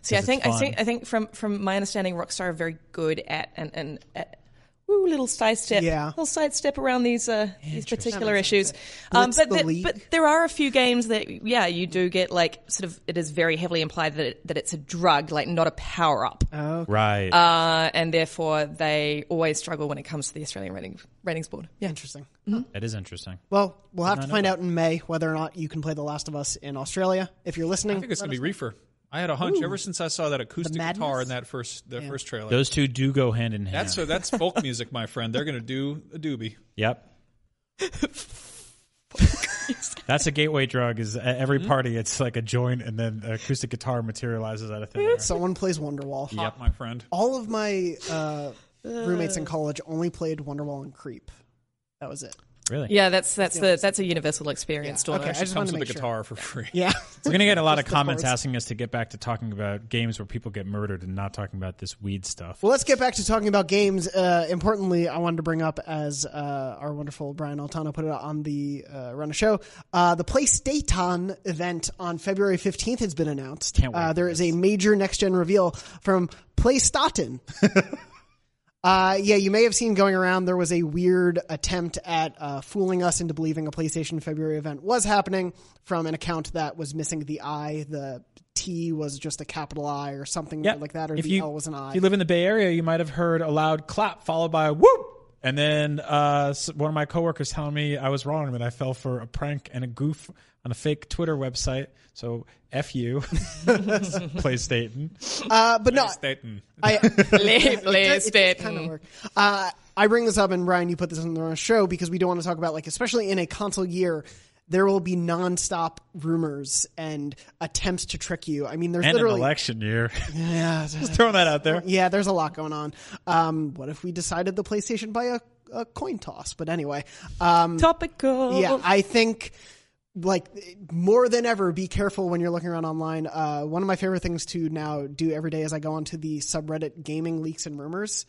D: See, I
E: 'Cause it's
D: think I think I think from from my understanding, Rockstar are very good at and and. At, Ooh, little sidestep,
B: Yeah.
D: little sidestep around these uh, these particular issues. Um, but
B: the
D: there, but there are a few games that yeah, you do get like sort of it is very heavily implied that it, that it's a drug, like not a power up,
E: Right.
D: uh, and therefore they always struggle when it comes to the Australian ratings ratings board. Yeah,
B: Interesting.
E: that is interesting.
B: Well, we'll have to find
E: know
B: out in May whether or not you can play The Last of Us in Australia. If you're listening,
C: I think it's going to be
B: us know.
C: Reefer. I had a hunch ever since I saw that acoustic guitar in that first that first trailer.
E: Those two do go hand in hand.
C: that's that's folk music, my friend. They're going to do a doobie.
E: Yep. That's a gateway drug. Is at every
B: Mm-hmm.
E: party, it's like a joint, and then an acoustic guitar materializes out of thin air.
B: Someone plays Wonderwall.
C: Yep, my friend.
B: All of my uh, roommates in college only played Wonderwall and Creep. That was it.
E: Really?
D: Yeah, that's that's the that's a universal experience. Dawn.
B: Okay, I just
C: Comes
B: to
C: with
B: make
C: the
B: sure.
C: guitar for free.
B: Yeah.
E: We're gonna get a lot of comments asking us to get back to talking about games where people get murdered and not talking about this weed stuff.
B: Well, let's get back to talking about games. Uh, importantly, I wanted to bring up, as uh, our wonderful Brian Altano put it on the uh, Run a Show, uh, the PlayStation event on February 15th has been announced.
E: Can't wait
B: Uh,
E: for
B: there is a major next gen reveal from PlayStation. Uh, yeah, you may have seen going around. There was a weird attempt at uh, fooling us into believing a PlayStation February event was happening from an account that was missing the I. The T was just a capital I or something
E: Yeah,
B: like that, or
E: if
B: the
E: you,
B: L was an I.
E: If you live in the Bay Area, you might have heard a loud clap followed by a whoop. And then uh, one of my coworkers telling me I was wrong that I fell for a prank and a goof on a fake Twitter website. So f you, PlayStation.
B: Uh, but no,
C: Staten.
B: I
D: PlayStation.
B: kind of work. Uh, I bring this up, and Ryan, you put this on the show because we don't want to talk about like, especially in a console year, there will be nonstop rumors and attempts to trick you. I mean, there's
E: And an
B: literally
E: election year.
B: yeah,
E: Just throwing that out there.
B: yeah, there's a lot going on. Um, what if we decided the PlayStation by a, a coin toss? But anyway, um,
D: Topical.
B: yeah, I think like more than ever, be careful when you're looking around online. Uh, one of my favorite things to now do every day is I go onto the subreddit gaming leaks and rumors.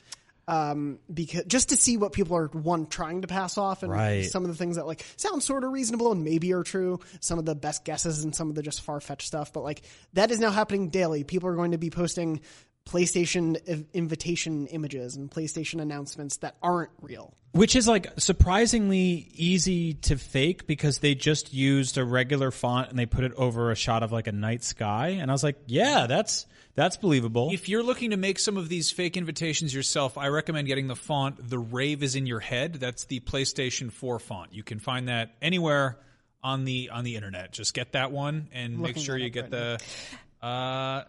B: Um, because just to see what people are one trying to pass off and
E: Right.
B: some of the things that like sound sort of reasonable and maybe are true, some of the best guesses and some of the just far fetched stuff. But like that is now happening daily. People are going to be posting PlayStation invitation images and PlayStation announcements that aren't real.
E: Which is like surprisingly easy to fake because they just used a regular font and they put it over a shot of like a night sky. And I was like, yeah, that's that's believable.
C: If you're looking to make some of these fake invitations yourself, I recommend getting the font "The Rave Is in Your Head." That's the PlayStation 4 font. You can find that anywhere on the on the internet. Just get that one and make sure you get
B: right
C: the uh,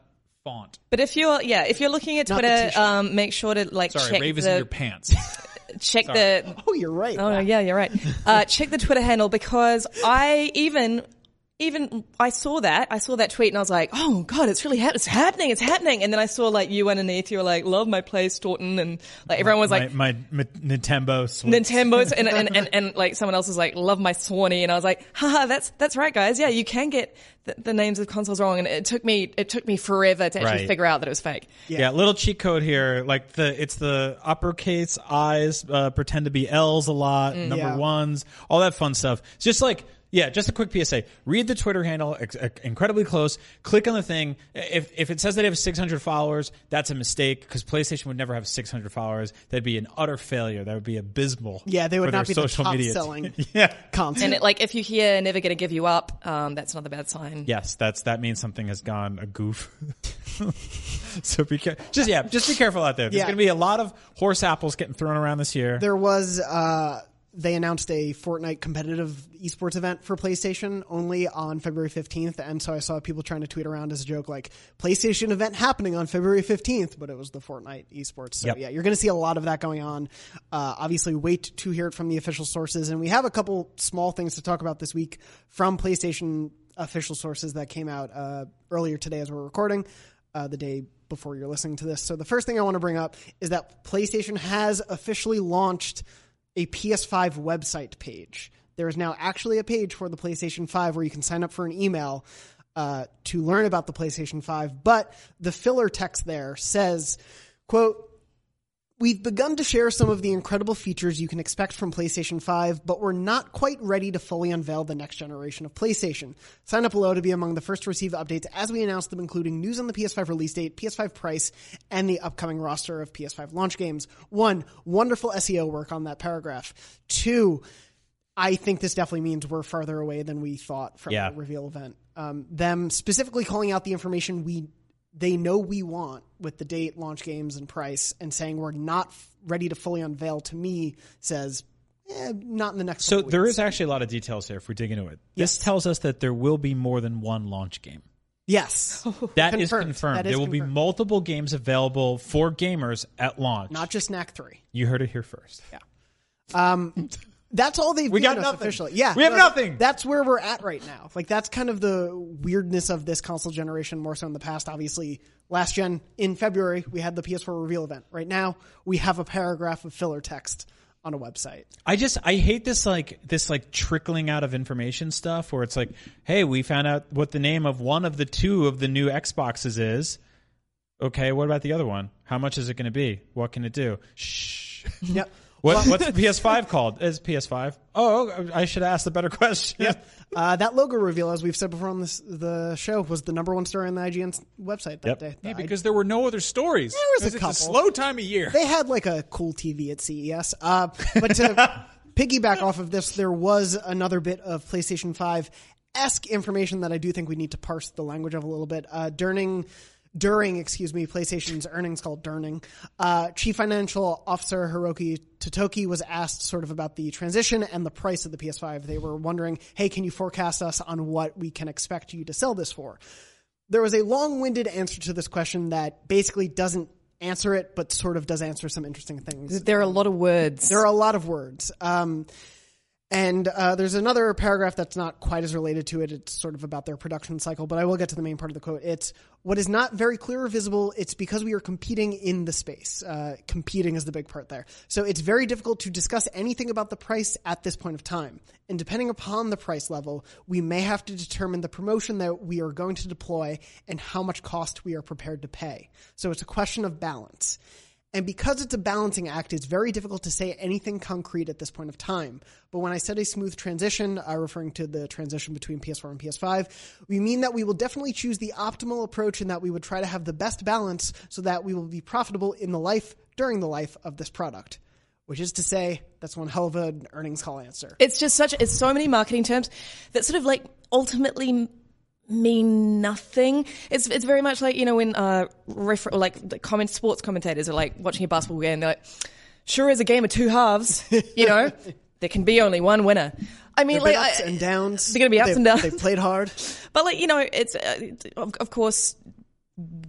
C: font.
D: But if you're yeah, if you're looking at
B: Not the
D: Twitter,
B: t-shirt.
D: um, make sure to like
C: Sorry,
D: check
C: rave is
D: the
C: in your pants.
D: check
C: Sorry.
D: the
B: Oh, you're right.
D: Oh yeah, you're right. Uh, check the Twitter handle because I even even I saw that I saw that tweet and I was like, oh god, it's really ha- it's happening, it's happening. And then I saw like you underneath, you were like, love my play, Staunton, and like everyone was like.
E: my, my, my Nintendo Switch.
D: Nintendo's and, and, and, and like someone else was like, love my Swanee. And I was like, haha, that's, that's right, guys. Yeah, you can get the, the names of consoles wrong. And it took me, it took me forever to actually
E: Right.
D: figure out that it was fake.
E: Yeah. little cheat code here. Like the it's the uppercase I's uh, pretend to be L's a lot, number
B: Yeah.
E: ones, all that fun stuff. It's just like yeah, just a quick PSA. Read the Twitter handle, ex- ex- incredibly close. Click on the thing. If if it says that they have 600 followers, that's a mistake because PlayStation would never have 600 followers. That'd be an utter failure. That would be abysmal.
B: Yeah, they would
E: for
B: not be the
E: social
B: top
E: media
B: selling
E: yeah.
B: console.
D: And it, like, if you hear never gonna give you up, um, that's not a bad sign.
E: Yes, that's that means something has gone a goof. so be careful. Just yeah, just be careful out there. There's
B: Yeah.
E: going to be a lot of horse apples getting thrown around this year.
B: There was uh they announced a Fortnite competitive esports event for PlayStation only on February 15th and so I saw people trying to tweet around as a joke like PlayStation event happening on February 15th but it was the Fortnite esports. So
E: Yep.
B: yeah, you're going to see a lot of that going on. Uh obviously wait to hear it from the official sources and we have a couple small things to talk about this week from PlayStation official sources that came out uh earlier today as we're recording uh, the day before you're listening to this. So the first thing I want to bring up is that PlayStation has officially launched a PS5 website page. There is now actually a page for the PlayStation 5 where you can sign up for an email uh, to learn about the PlayStation 5. But the filler text there says, quote, We've begun to share some of the incredible features you can expect from PlayStation 5, but we're not quite ready to fully unveil the next generation of PlayStation. Sign up below to be among the first to receive updates as we announce them, including news on the PS5 release date, PS5 price, and the upcoming roster of PS5 launch games. One, wonderful SEO work on that paragraph. Two, I think this definitely means we're farther away than we thought from
E: Yeah.
B: the reveal event. Um, them specifically calling out the information we they know we want with the date, launch games, and price, and saying we're not f- ready to fully unveil. To me, says eh, not in the next.
E: so
B: couple
E: there
B: weeks.
E: is actually a lot of details here if we dig into it.
B: Yes.
E: This tells us that there will be more than one launch game.
B: yes,
E: That is
B: Confirmed.
E: confirmed.
B: That is
E: there will be multiple games available for gamers at launch.
B: not just Knack three.
E: you heard it here first.
B: Um, that's all they've
E: We got
B: given us
E: nothing.
B: officially. Yeah,
E: We have
B: no,
E: nothing.
B: That's where we're at right now. Like that's kind of the weirdness of this console generation, more so in the past. Obviously, last gen in February we had the PS4 reveal event. Right now we have a paragraph of filler text on a website.
E: I just I hate this like this like trickling out of information stuff where it's like, hey, we found out what the name of one of the two of the new Xboxes is. Okay, what about the other one? How much is it going to be? What can it do? Shh.
B: Yep.
E: What, what's the PS5 called? Is PS5? Oh, I should ask the better question.
B: Yep. Uh, that logo reveal, as we've said before on this the show, was the number one story on the IGN website that
E: Yep.
B: day.
C: Yeah, because there were no other stories.
B: There was a
C: It's
B: couple.
C: slow time of year.
B: They had like a cool TV at CES. Uh, but to piggyback off of this, there was another bit of PlayStation 5 esque information that I do think we need to parse the language of a little bit. Uh, during, during, excuse me, PlayStation's earnings call during, uh, Chief Financial Officer Hiroki Totoki was asked sort of about the transition and the price of the PS5. They were wondering, hey, can you forecast us on what we can expect you to sell this for? there was a long-winded answer to this question that basically doesn't answer it, but sort of does answer some interesting things.
D: There are a lot of words.
B: There are a lot of words. Um, and uh, there's another paragraph that's not quite as related to it. It's sort of about their production cycle, but I will get to the main part of the quote. It's what is not very clear or visible. It's because we are competing in the space. Uh, competing is the big part there. So it's very difficult to discuss anything about the price at this point of time. And depending upon the price level, we may have to determine the promotion that we are going to deploy and how much cost we are prepared to pay. So it's a question of balance. And because it's a balancing act, it's very difficult to say anything concrete at this point of time. But when I said a smooth transition, uh, referring to the transition between PS4 and PS5, we mean that we will definitely choose the optimal approach and that we would try to have the best balance so that we will be profitable in the life, during the life of this product. Which is to say, that's one hell of an earnings call answer.
D: It's just such, it's so many marketing terms that sort of like ultimately mean nothing. It's it's very much like you know when uh refer- like the comment sports commentators are like watching a basketball game. They're like, sure is a game of two halves. You know, there can be only one winner. I mean,
B: There've
D: like
B: ups
D: I-
B: and downs.
D: They're going to be ups
B: They've-
D: and downs.
B: They've played hard.
D: But like you know, it's uh, of, of course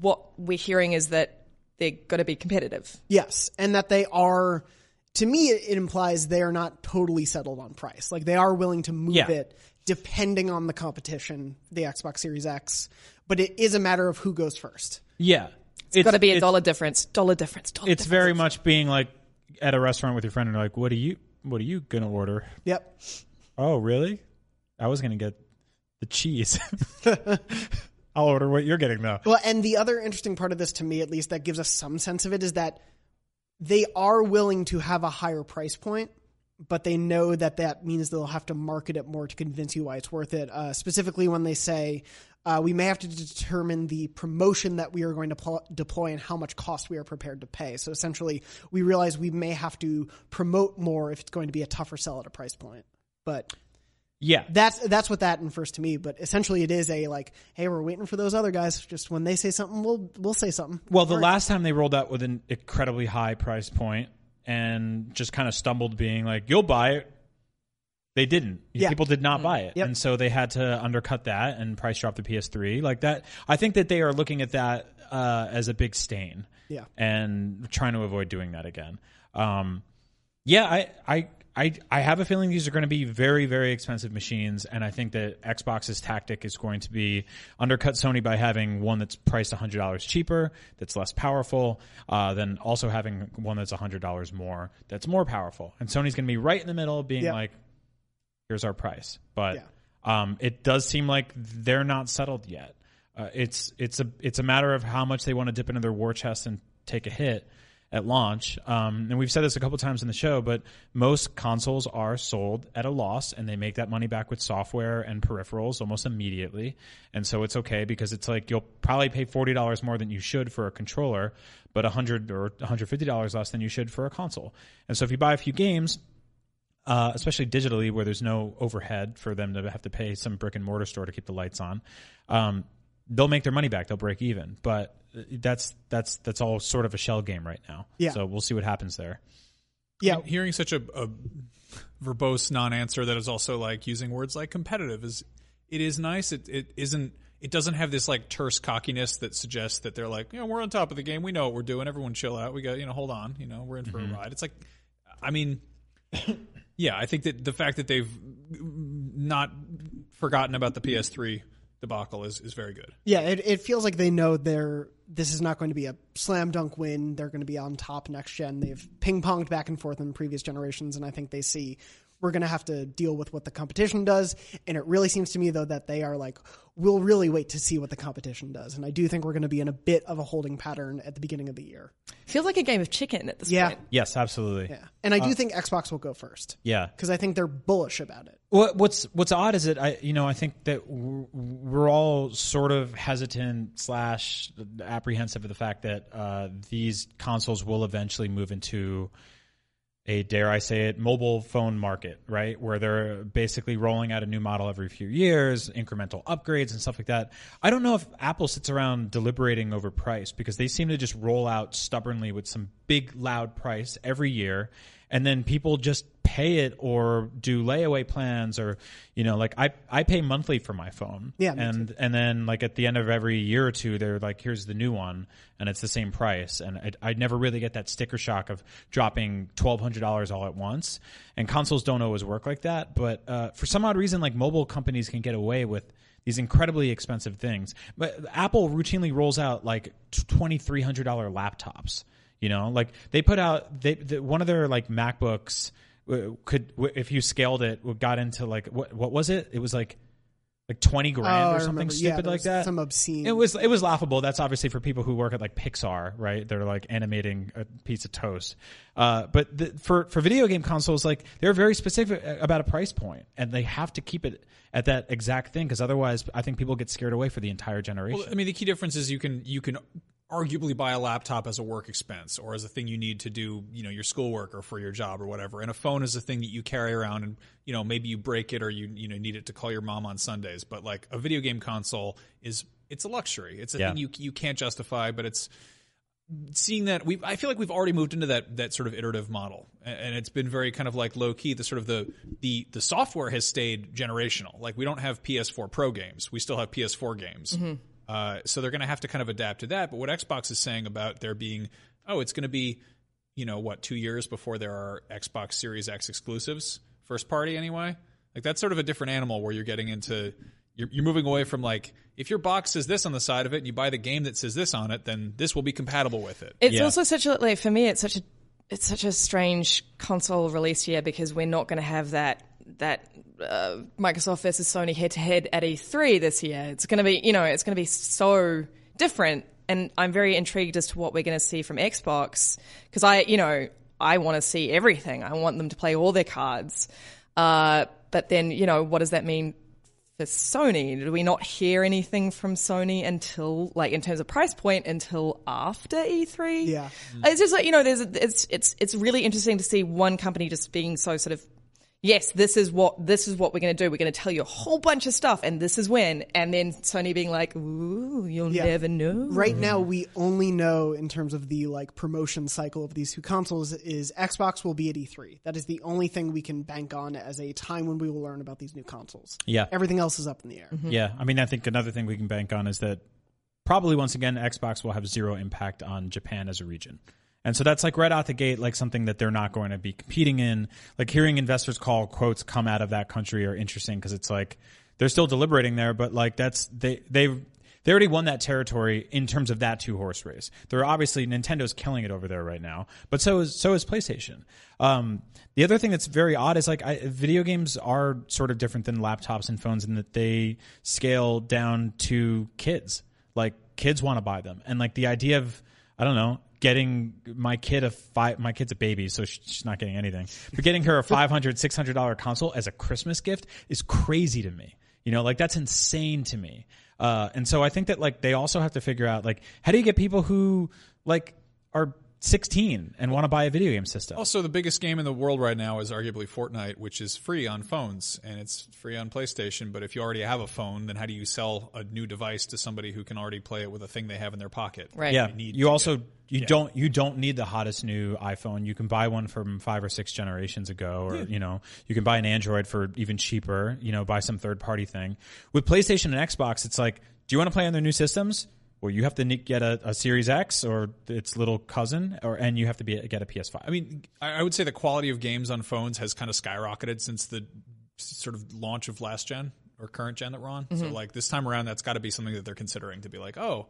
D: what we're hearing is that they're going to be competitive.
B: Yes, and that they are. To me, it, it implies they are not totally settled on price. Like they are willing to move
E: Yeah.
B: it depending on the competition, the Xbox Series X. But it is a matter of who goes first.
E: Yeah.
D: It's got to be a dollar difference. Dollar difference. Dollar
E: It's very much being like at a restaurant with your friend and you're like, what are you what are you gonna order?
B: Yep.
E: Oh, really? I was gonna get the cheese. I'll order what you're getting though.
B: Well, and the other interesting part of this, to me at least, that gives us some sense of it is that they are willing to have a higher price point, but they know that that means they'll have to market it more to convince you why it's worth it. Uh, specifically, when they say uh, we may have to determine the promotion that we are going to pl- deploy and how much cost we are prepared to pay. So essentially, we realize we may have to promote more if it's going to be a tougher sell at a price point. But
E: Yeah.
B: that's that's what that infers to me. But essentially, it is a like, hey, we're waiting for those other guys. Just when they say something, we'll we'll say something.
E: Well, the last time they rolled out with an incredibly high price point and just kind of stumbled being like, you'll buy it. They didn't.
B: Yeah.
E: People did not buy it.
B: Yep.
E: And so they had to undercut that and price drop the PS3. Like that. I think that they are looking at that uh, as a big stain.
B: Yeah.
E: And trying to avoid doing that again. Um, yeah, I, I, I, I have a feeling these are going to be very, very expensive machines, and I think that Xbox's tactic is going to be undercut Sony by having one that's priced hundred dollars cheaper, that's less powerful, uh, than also having one that's hundred dollars more, that's more powerful. And Sony's going to be right in the middle, being
B: Yeah.
E: like, "Here's our price," but um, it does seem like they're not settled yet. Uh, it's it's a it's a matter of how much they want to dip into their war chest and take a hit at launch. Um, and we've said this a couple times in the show, but most consoles are sold at a loss, and they make that money back with software and peripherals almost immediately. And so it's okay because it's like you'll probably pay forty dollars more than you should for a controller, but a hundred or one hundred fifty dollars less than you should for a console. And so if you buy a few games, uh, especially digitally, where there's no overhead for them to have to pay some brick and mortar store to keep the lights on. Um, they'll make their money back. They'll break even, but that's that's that's all sort of a shell game right now.
B: Yeah.
E: So we'll see what happens there.
B: Yeah.
C: And hearing such a, a verbose non-answer that is also like using words like competitive is it is nice. It it isn't. It doesn't have this like terse cockiness that suggests that they're like, you know, we're on top of the game. We know what we're doing. Everyone chill out. We got, you know, hold on. You know, we're in for
E: Mhm.
C: a ride. It's like, I mean, yeah, I think that the fact that they've not forgotten about the PS3 debacle is is very good.
B: Yeah, it, it feels like they know they're this is not going to be a slam dunk win. They're going to be on top next gen. They've ping ponged back and forth in previous generations, and I think they see we're going to have to deal with what the competition does. And it really seems to me, though, that they are like, we'll really wait to see what the competition does. And I do think we're going to be in a bit of a holding pattern at the beginning of the year.
D: Feels like a game of chicken at this
B: Yeah.
D: point.
E: Yes, absolutely.
B: Yeah. And I do
E: Uh,
B: think Xbox will go first.
E: Yeah.
B: Because I think they're bullish about it.
E: What, what's what's odd is that I you know I think that we're, we're all sort of hesitant slash apprehensive of the fact that uh, these consoles will eventually move into a dare I say it mobile phone market, right? Where they're basically rolling out a new model every few years, incremental upgrades and stuff like that. I don't know if Apple sits around deliberating over price because they seem to just roll out stubbornly with some big loud price every year and then people just pay it or do layaway plans or you know like I I pay monthly for my phone.
B: Yeah,
E: and and then like at the end of every year or two they're like here's the new one and it's the same price and I I never really get that sticker shock of dropping $1200 all at once. And consoles don't always work like that, but uh, for some odd reason like mobile companies can get away with these incredibly expensive things. But Apple routinely rolls out like $2300 laptops. You know, like they put out they the, one of their like MacBooks uh, could if you scaled it got into like what what was it? It was like like twenty grand
B: Oh,
E: or something
B: remember. Yeah,
E: stupid
B: there
E: like that.
B: some obscene-
E: It was it was laughable. That's obviously for people who work at like Pixar, right? They're like animating a piece of toast. Uh, but the, for for video game consoles, like they're very specific about a price point, and they have to keep it at that exact thing because otherwise, I think people get scared away for the entire generation.
C: Well, I mean, the key difference is you can you can arguably buy a laptop as a work expense or as a thing you need to do, you know, your schoolwork or for your job or whatever. And a phone is a thing that you carry around and, you know, maybe you break it or you you know need it to call your mom on Sundays. But like a video game console is it's a luxury. It's a
E: Yeah.
C: thing you you can't justify, but it's seeing that we I feel like we've already moved into that that sort of iterative model and it's been very kind of like low key the sort of the the the software has stayed generational like we don't have PS4 Pro games we still have PS4 games
D: Mhm.
C: Uh, so they're going to have to kind of adapt to that. But what Xbox is saying about there being oh it's going to be you know what 2 years before there are Xbox Series X exclusives first party anyway? Like that's sort of a different animal where you're getting into you're, you're moving away from like if your box says this on the side of it and you buy the game that says this on it then this will be compatible with it.
D: It's also such a like for me. It's such a it's such a strange console release year because we're not going to have that that uh, Microsoft versus Sony head to head at E3 this year. It's going to be you know it's going to be so different, and I'm very intrigued as to what we're going to see from Xbox because I you know I want to see everything. I want them to play all their cards, uh, but then you know what does that mean? for Sony? Did we not hear anything from Sony until, like, in terms of price point, until after E3?
B: Yeah.
D: It's just like you know, there's a, it's it's it's really interesting to see one company just being so sort of. Yes, this is what this is what we're going to do. We're going to tell you a whole bunch of stuff, and this is when. And then Sony being like, "Ooh, you'll
B: Yeah.
D: never know."
B: Right now, we only know in terms of the like promotion cycle of these two consoles is Xbox will be at E3. That is the only thing we can bank on as a time when we will learn about these new consoles.
E: Yeah.
B: Everything else is up in the air. Mm-hmm.
E: Yeah, I mean, I think another thing we can bank on is that probably once again, Xbox will have zero impact on Japan as a region. And so that's like right out the gate, like something that they're not going to be competing in. Like hearing investors call quotes come out of that country are interesting because it's like they're still deliberating there, but like that's they they they already won that territory in terms of that two horse race. They're obviously Nintendo's killing it over there right now, but so is so is PlayStation. Um, the other thing that's very odd is like I, video games are sort of different than laptops and phones in that they scale down to kids. Like kids want to buy them, and like the idea of I don't know getting my kid a five my kid's a baby so she's not getting anything. But getting her a 500 600 dollar console as a christmas gift is crazy to me. You know like that's insane to me. Uh, and so i think that like they also have to figure out like how do you get people who like are 16 and want to buy a video game system
C: Also, the biggest game in the world right now is arguably Fortnite, which is free on phones and it's free on PlayStation. But if you already have a phone, then how do you sell a new device to somebody who can already play it with a thing they have in their pocket? Right.
E: Yeah,
C: You need
E: you also
C: get-
E: you
C: yeah.
E: don't you don't need the hottest new iPhone. You can buy one from five or six generations ago, or
C: Yeah.
E: you know you can buy an Android for even cheaper. You know, buy some third party thing. With PlayStation and Xbox, it's like, do you want to play on their new systems? Well, you have to get a, a Series X or its little cousin, or and you have to be get a PS5.
C: I mean, I I would say the quality of games on phones has kind of skyrocketed since the sort of launch of last gen or current gen that we're on. So
D: Mhm.
C: like this time around, that's got to be something that they're considering to be like, oh,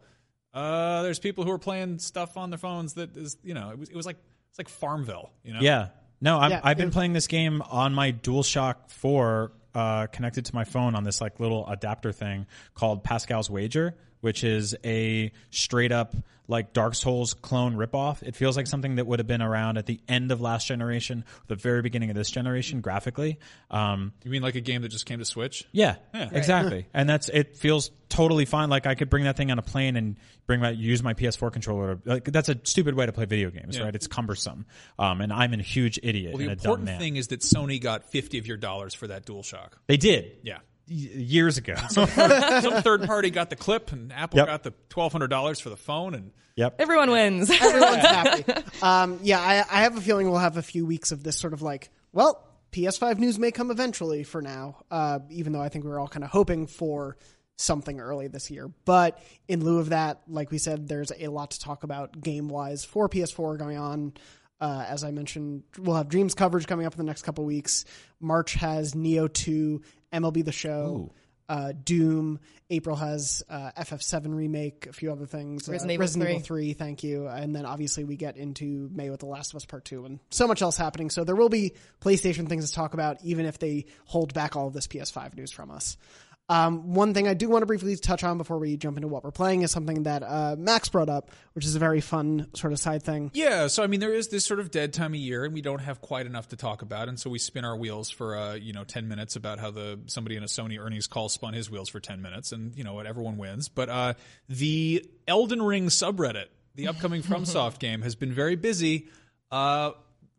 C: Uh, there's people who are playing stuff on their phones that is, you know, it was, it was like it's like Farmville, you know.
E: Yeah. No, I'm,
B: Yeah,
E: I've been playing this game on my DualShock 4 uh, connected to my phone on this like little adapter thing called Pascal's Wager, which is a straight up like Dark Souls clone ripoff. It feels like something that would have been around at the end of last generation, the very beginning of this generation graphically. Um,
C: You mean like a game that just came to Switch?
E: yeah,
C: Yeah.
E: exactly. and that's it feels totally fine. Like I could bring that thing on a plane and bring my use my PS4 controller. Like that's a stupid way to play video games,
C: Yeah.
E: right? It's cumbersome. Um, and I'm a huge idiot
C: Well, the
E: and a dumb
C: important
E: man.
C: thing is that Sony got 50 of your dollars for that DualShock.
E: They did.
C: Yeah.
E: Y- years ago.
C: Some third party got the clip, and Apple
E: Yep.
C: got the twelve hundred dollars for the phone. And
E: yep,
D: Everyone wins.
B: Everyone's happy. Um, yeah, I, I have a feeling we'll have a few weeks of this sort of like, well, PS5 news may come eventually for now, uh, even though I think we were all kind of hoping for something early this year. But in lieu of that, like we said, there's a lot to talk about game wise for PS4 going on. Uh, as I mentioned, we'll have Dreams coverage coming up in the next couple weeks. March has Nioh 2, MLB The Show, uh, Doom. April has uh, FF7 remake, a few other things.
D: Resident
B: uh,
D: Evil
B: Resident
D: 3.
B: Evil 3, thank you. And then obviously we get into May with The Last of Us Part 2 and so much else happening. So there will be PlayStation things to talk about, even if they hold back all of this PS5 news from us. Um, one thing I do want to briefly touch on before we jump into what we're playing is something that uh, Max brought up, which is a very fun sort of side thing.
C: yeah, so I mean, there is this sort of dead time of year, and we don't have quite enough to talk about, and so we spin our wheels for uh, you know ten minutes about how the somebody in a Sony earnings call spun his wheels for ten minutes, and you know what, everyone wins. But uh, the Elden Ring subreddit, the upcoming FromSoft game, has been very busy uh,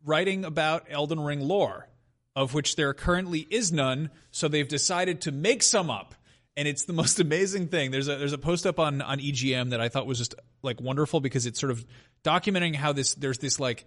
C: writing about Elden Ring lore. Of which there currently is none. So they've decided to make some up. And it's the most amazing thing. There's a there's a post up on on EGM that I thought was just like wonderful because it's sort of documenting how this there's this like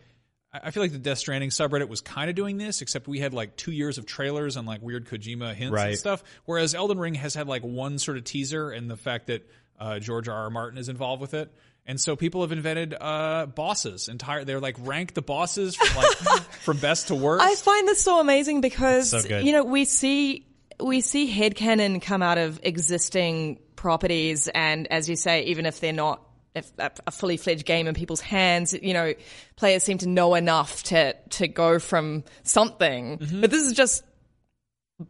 C: I feel like the Death Stranding subreddit was kind of doing this, except we had like two years of trailers and like weird Kojima hints
E: Right.
C: and stuff. Whereas Elden Ring has had like one sort of teaser and the fact that uh, George R. R. Martin is involved with it. And so people have invented uh, bosses. Entire they're like rank the bosses from like from best to worst.
D: I find this so amazing because
C: So
D: you know we see we see headcanon come out of existing properties, and as you say, even if they're not if a a fully fledged game in people's hands, you know, players seem to know enough to to go from something.
C: Mm-hmm.
D: But this is just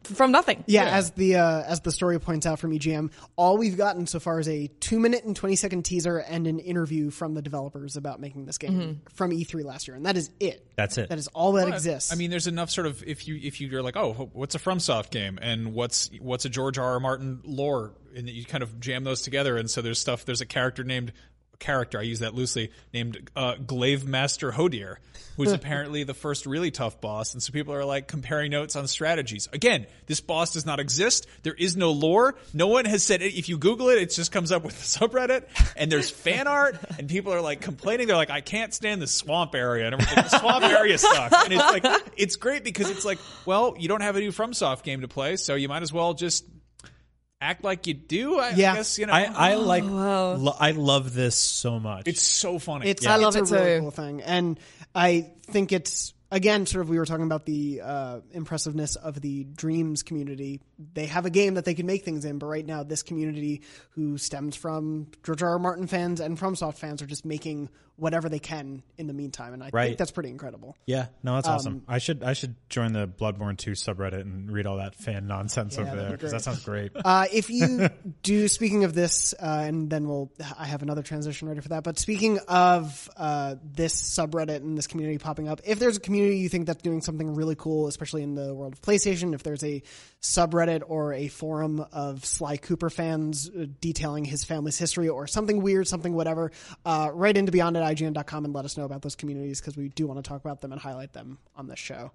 D: from nothing.
B: Yeah, as the uh, as the story points out from EGM, all we've gotten so far is a two minute and twenty second teaser and an interview from the developers about making this game
C: Mhm.
B: from E3 last year, and that is it.
E: That's it.
B: That is all that
C: Well,
B: exists.
C: I mean, there's enough sort of if you if you're like, oh, what's a FromSoft game and what's what's a George R. R. Martin lore, and you kind of jam those together, and so there's stuff. There's a character named character I use that loosely named uh, Glaive Master Hodir, who's apparently the first really tough boss, and so people are like comparing notes on strategies. Again, this boss does not exist. There is no lore. No one has said it. If you Google it, it just comes up with the subreddit, and there's fan art, and people are like complaining. They're like, I can't stand the swamp area, and everything. The swamp area sucks, and it's like it's great because it's like, well, you don't have a new FromSoft game to play, so you might as well just act like you do. I guess you know.
E: I, I like. Lo- I love this so much.
C: It's so funny.
B: It's,
D: I love
B: it's
D: it
B: a really
D: too.
B: cool thing, and I think it's again sort of we were talking about the uh, impressiveness of the Dreams community. They have a game that they can make things in, but right now this community, who stems from George R. R. Martin fans and FromSoft fans, are just making whatever they can in the meantime, and I
E: Right.
B: think that's pretty incredible.
E: Yeah, no, that's
B: Um,
E: awesome. I should I should join the Bloodborne 2 subreddit and read all that fan nonsense
B: Yeah,
E: over there because that sounds great.
B: Uh, if you do, speaking of this, uh, and then we'll, I have another transition ready for that. But speaking of uh, this subreddit and this community popping up, if there's a community you think that's doing something really cool, especially in the world of PlayStation, if there's a subreddit or a forum of Sly Cooper fans uh, detailing his family's history or something weird, something whatever, uh, write into beyond at IGN.com and let us know about those communities because we do want to talk about them and highlight them on this show.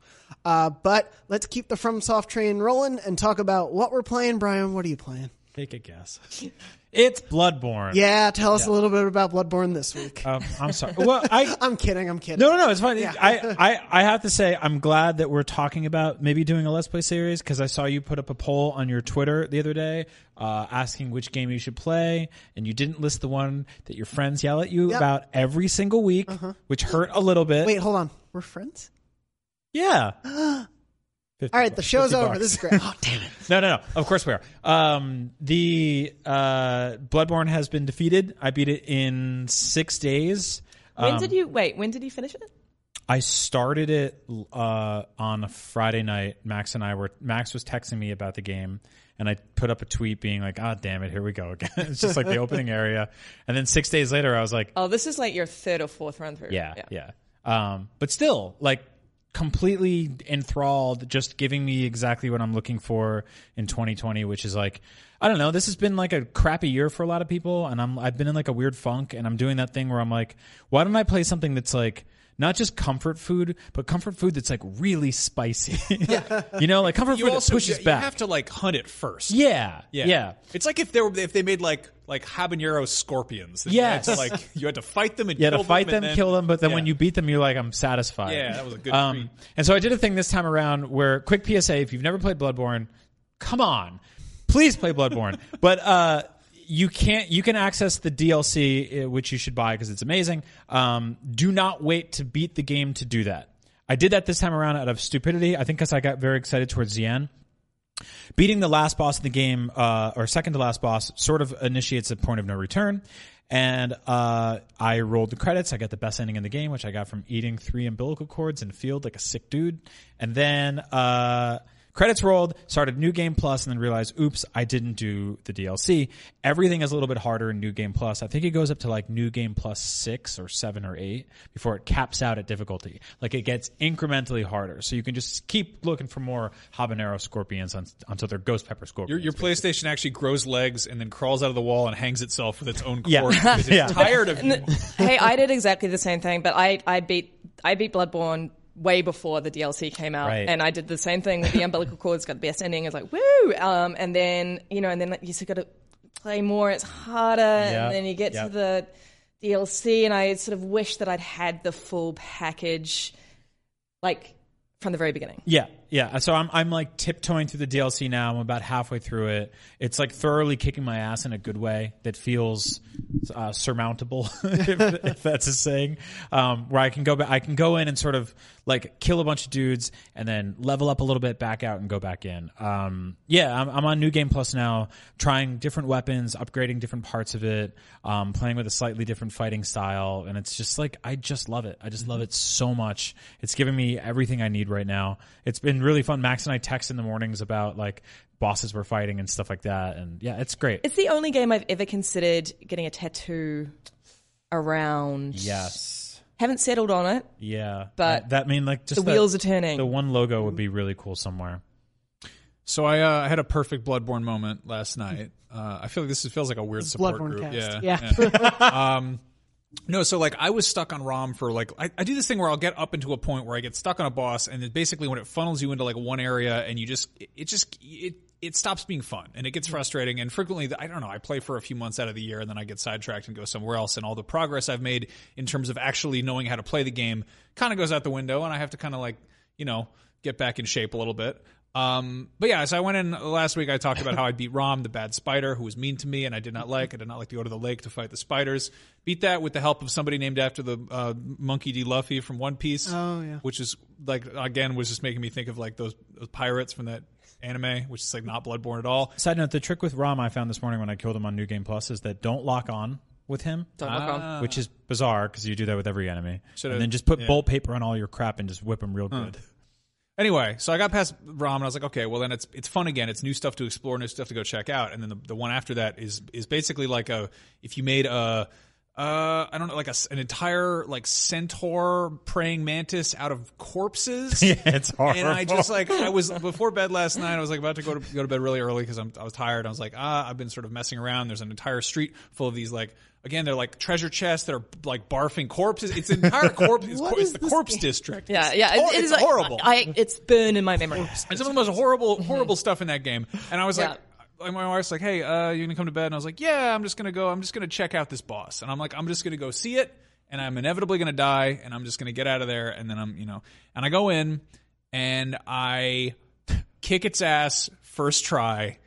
B: Uh, but let's keep the FromSoft train rolling and talk about what we're playing. Brian, what are you playing?
E: Take a guess. It's Bloodborne.
B: Yeah, tell us a little bit about Bloodborne this week.
E: Um, I'm sorry. Well, I
B: I'm kidding. I'm kidding.
E: No, no, no, it's fine.
B: Yeah.
E: I, I, I have to say, I'm glad that we're talking about maybe doing a Let's Play series because I saw you put up a poll on your Twitter the other day uh, asking which game you should play, and you didn't list the one that your friends yell at you
B: Yep.
E: about every single week, which hurt a little bit.
B: Wait, hold on. We're friends.
E: Yeah.
B: All right, the show's
E: 50
B: over.
E: bucks.
B: This is great. Oh, damn it.
E: No, no, no. Of course we are. Um, the uh, Bloodborne has been defeated. I beat it in six days.
D: When
E: Um,
D: did you wait? When did you finish it?
E: I started it uh, on a Friday night. Max and I were. Max was texting me about the game, and I put up a tweet being like, "Ah, damn it, here we go again." it's just like the opening area, and then six days later, I was like,
D: Oh, this is like your third or fourth run through.
E: yeah, yeah. Um, but still, like completely enthralled, just giving me exactly what I'm looking for in 2020, which is like, I don't know. This has been like a crappy year for a lot of people, and I'm I've been in like a weird funk, and I'm doing that thing where I'm like, why don't I play something that's like not just comfort food, but comfort food that's like really spicy. you know, like comfort
C: you
E: food
C: also
E: that pushes
C: you
E: back.
C: You have to like hunt it first.
E: Yeah,
C: yeah,
E: yeah.
C: It's like if they were if they made like like habanero scorpions. that
E: Yes.
C: you had to, like you had to fight them and
E: you had to fight them,
C: and then-
E: kill them, but then
C: Yeah.
E: when you beat them, you're like, I'm satisfied.
C: Yeah, that was a good
E: Um,
C: treat.
E: and so I did a thing this time around where, quick PSA, if you've never played Bloodborne, come on, please play Bloodborne. but uh, you can't. You can access the DLC, uh, which you should buy because it's amazing. Um, do not wait to beat the game to do that. I did that this time around out of stupidity. I think because I got very excited towards the end. Beating the last boss of the game, uh, or second to last boss, sort of initiates a point of no return. And uh, I rolled the credits. I got the best ending in the game, which I got from eating three umbilical cords in a field like a sick dude. And then uh, credits rolled, started New Game Plus, and then realized, oops, I didn't do the DLC. Everything is a little bit harder in New Game Plus. I think it goes up to like New Game Plus six or seven or eight before it caps out at difficulty. Like it gets incrementally harder. So you can just keep looking for more habanero scorpions un- until they're ghost pepper
C: Your,
E: scorpions.
C: your PlayStation actually grows legs and then crawls out of the wall and hangs itself with its own cord
E: Yeah.
C: because it's
E: Yeah.
C: tired of you.
D: hey, I did exactly the same thing, but I, I beat I beat Bloodborne way before the DLC came out,
E: Right.
D: and I did the same thing with the umbilical cords. Got the best ending. I was like woo, um, and then you know, and then like, you just got to play more. It's harder,
E: Yeah.
D: and then you get
E: Yep.
D: to the DLC, and I sort of wish that I'd had the full package, like from the very beginning.
E: Yeah, yeah. So I'm I'm like tiptoeing through the DLC now. I'm about halfway through it. It's like thoroughly kicking my ass in a good way that feels uh, surmountable, if, if that's a saying. Um, where I can go back, I can go in and sort of like kill a bunch of dudes and then level up a little bit, back out and go back in. Um, yeah, I'm, I'm on New Game Plus now, trying different weapons, upgrading different parts of it, um, playing with a slightly different fighting style, and it's just like I just love it. I just love it so much. It's giving me everything I need right now. It's been really fun. Max and I text in the mornings about like bosses we're fighting and stuff like that, and yeah, it's great.
D: It's the only game I've ever considered getting a tattoo around.
E: Yes.
D: Haven't settled on it.
E: Yeah,
D: But
E: that, that mean like just
D: the
E: that-
D: wheels are turning.
E: The one logo would be really cool somewhere.
C: So I uh, had a perfect Bloodborne moment last night. Uh, I feel like this is- feels like a weird support
B: Bloodborne
C: group.
B: cast.
C: Yeah,
B: Yeah.
C: um, no, so like I was stuck on ROM for like I, I do this thing where I'll get up into a point where I get stuck on a boss, and it basically when it funnels you into like one area, and you just it, it just it it stops being fun and it gets frustrating. And frequently, I don't know, I play for a few months out of the year, and then I get sidetracked and go somewhere else, and all the progress I've made in terms of actually knowing how to play the game kind of goes out the window, and I have to kind of like you know get back in shape a little bit. Um, but yeah, so I went in last week. I talked about how I beat Rom, the bad spider, who was mean to me and I did not like. I did not like to go to the lake to fight the spiders. Beat that with the help of somebody named after the uh, monkey D. Luffy from One Piece.
B: Oh, yeah.
C: which is like again was just making me think of like those, those pirates from that anime, which is like not Bloodborne at all.
E: Side note: the trick with Rom I found this morning when I killed him on New Game Plus is that don't lock on with him.
D: Don't lock on.
E: which is bizarre because you do that with every enemy.
C: Should've-
E: and then just put
C: yeah.
E: bolt paper on all your crap and just whip them real good.
C: Anyway, so I got past Rom and I was like, okay, well then it's it's fun again. It's new stuff to explore, new stuff to go check out. And then the, the one after that is is basically like a if you made a uh I don't know like a, an entire like centaur praying mantis out of corpses.
E: Yeah, it's horrible.
C: And I just like I was before bed last night. I was like about to go to go to bed really early because I'm I was tired. I was like ah I've been sort of messing around. There's an entire street full of these like. Again, they're like treasure chests that are like barfing corpses. It's an entire corpse. It's,
B: What
C: cor- it's
B: is
C: the
B: this
C: corpse
B: game?
C: district.
D: Yeah,
C: It's
D: yeah,
C: hor-
D: it, it
C: it's
D: like,
C: horrible.
D: I, it's burned in my memory.
C: And some of the most horrible, horrible stuff in that game. And I was
D: Yeah.
C: like, like, my wife's like, "Hey, uh, you gonna come to bed?" And I was like, "Yeah, I'm just gonna go. I'm just gonna check out this boss." And I'm like, "I'm just gonna go see it, and I'm inevitably gonna die, and I'm just gonna get out of there." And then I'm, you know, and I go in, and I kick its ass first try.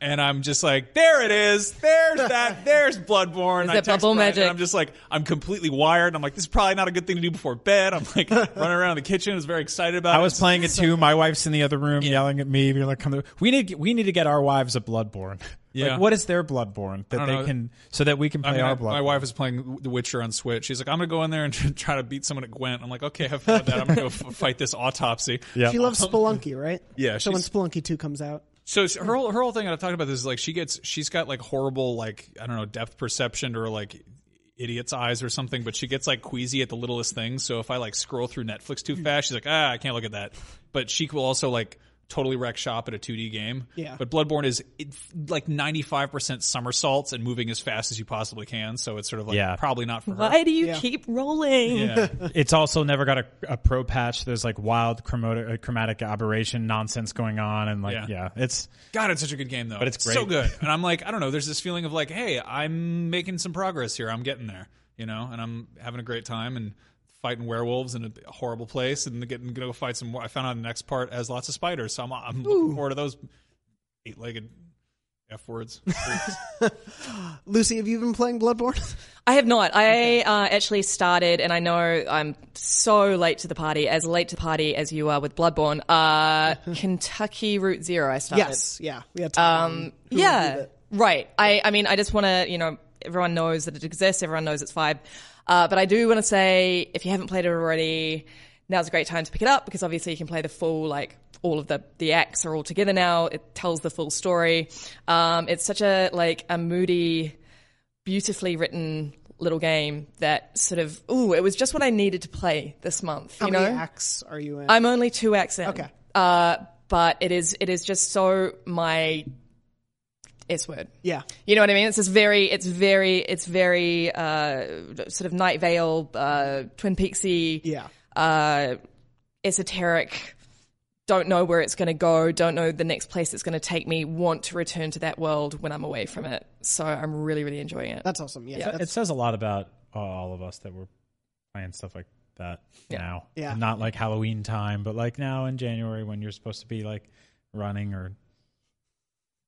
C: And I'm just like, there it is. There's that. There's Bloodborne.
D: Is
C: I
D: that
C: text
D: bubble
C: Brian,
D: magic?
C: And I'm just like, I'm completely wired. I'm like, this is probably not a good thing to do before bed. I'm like running around the kitchen. I was very excited about
E: I
C: it.
E: was playing it too. My wife's in the other room yelling at me. You're like, "Come!" to- We need we need to get our wives a Bloodborne.
C: Yeah.
E: Like, what is their Bloodborne that they
C: know.
E: can so that we can play
C: I mean,
E: our
C: I-
E: Bloodborne?
C: my wife is playing The Witcher on Switch. She's like, I'm gonna go in there and try to beat someone at Gwent. I'm like, okay, I have fun with that. I'm gonna go f- fight this autopsy.
B: She loves um, Spelunky, right?
C: Yeah,
B: So when
C: she's-
B: Spelunky two comes out,
C: So her whole her whole thing I've talked about this is like she gets she's got like horrible like I don't know depth perception or like idiot's eyes or something, but she gets like queasy at the littlest things. So if I like scroll through Netflix too fast, she's like, ah, I can't look at that. But she will also like totally wreck shop at a 2D game.
B: Yeah.
C: But Bloodborne is like 95% somersaults and moving as fast as you possibly can. So it's sort of like
E: Yeah.
C: probably not for her.
D: Why do you keep rolling?
C: Yeah.
E: it's also never got a, a pro patch. There's like wild chromatic, uh, chromatic aberration nonsense going on, and like
C: Yeah.
E: yeah, it's
C: God, it's such a good game though.
E: But it's
C: so good. And I'm like, I don't know. There's this feeling of like, hey, I'm making some progress here. I'm getting there, you know, and I'm having a great time and fighting werewolves in a horrible place and getting gonna go fight some more. I found out the next part has lots of spiders, so I'm I'm looking forward to those eight legged f words.
B: Lucy, have you been playing Bloodborne?
D: I have not. I uh, actually started, and I know I'm so late to the party, as late to the party as you are with Bloodborne. Uh, Kentucky Route Zero. I started.
B: yes, yeah, we had time.
D: Um, yeah, right. I, I mean, I just want to, you know, everyone knows that it exists. Everyone knows it's vibe. Uh, but I do want to say, if you haven't played it already, now's a great time to pick it up because obviously you can play the full, like, all of the, the acts are all together now. It tells the full story. Um, it's such a, like, a moody, beautifully written little game that sort of, ooh, it was just what I needed to play this month.
B: How
D: you
B: many
D: know?
B: acts are you in?
D: I'm only two acts in.
B: Okay.
D: Uh, but it is it is just so my S word.
B: Yeah.
D: You know what I mean? It's just very it's very it's very uh sort of Night Vale, uh Twin Peaksy,
B: Yeah.
D: uh esoteric. Don't know where it's going to go. Don't know the next place it's going to take me. Want to return to that world when I'm away from it. So I'm really, really enjoying it.
B: That's awesome. Yeah,
D: Yeah.
B: that's-
E: it says a lot about uh, all of us that we're playing stuff like that now.
B: Yeah.
E: And not like Halloween time, but like now in January when you're supposed to be like running or I don't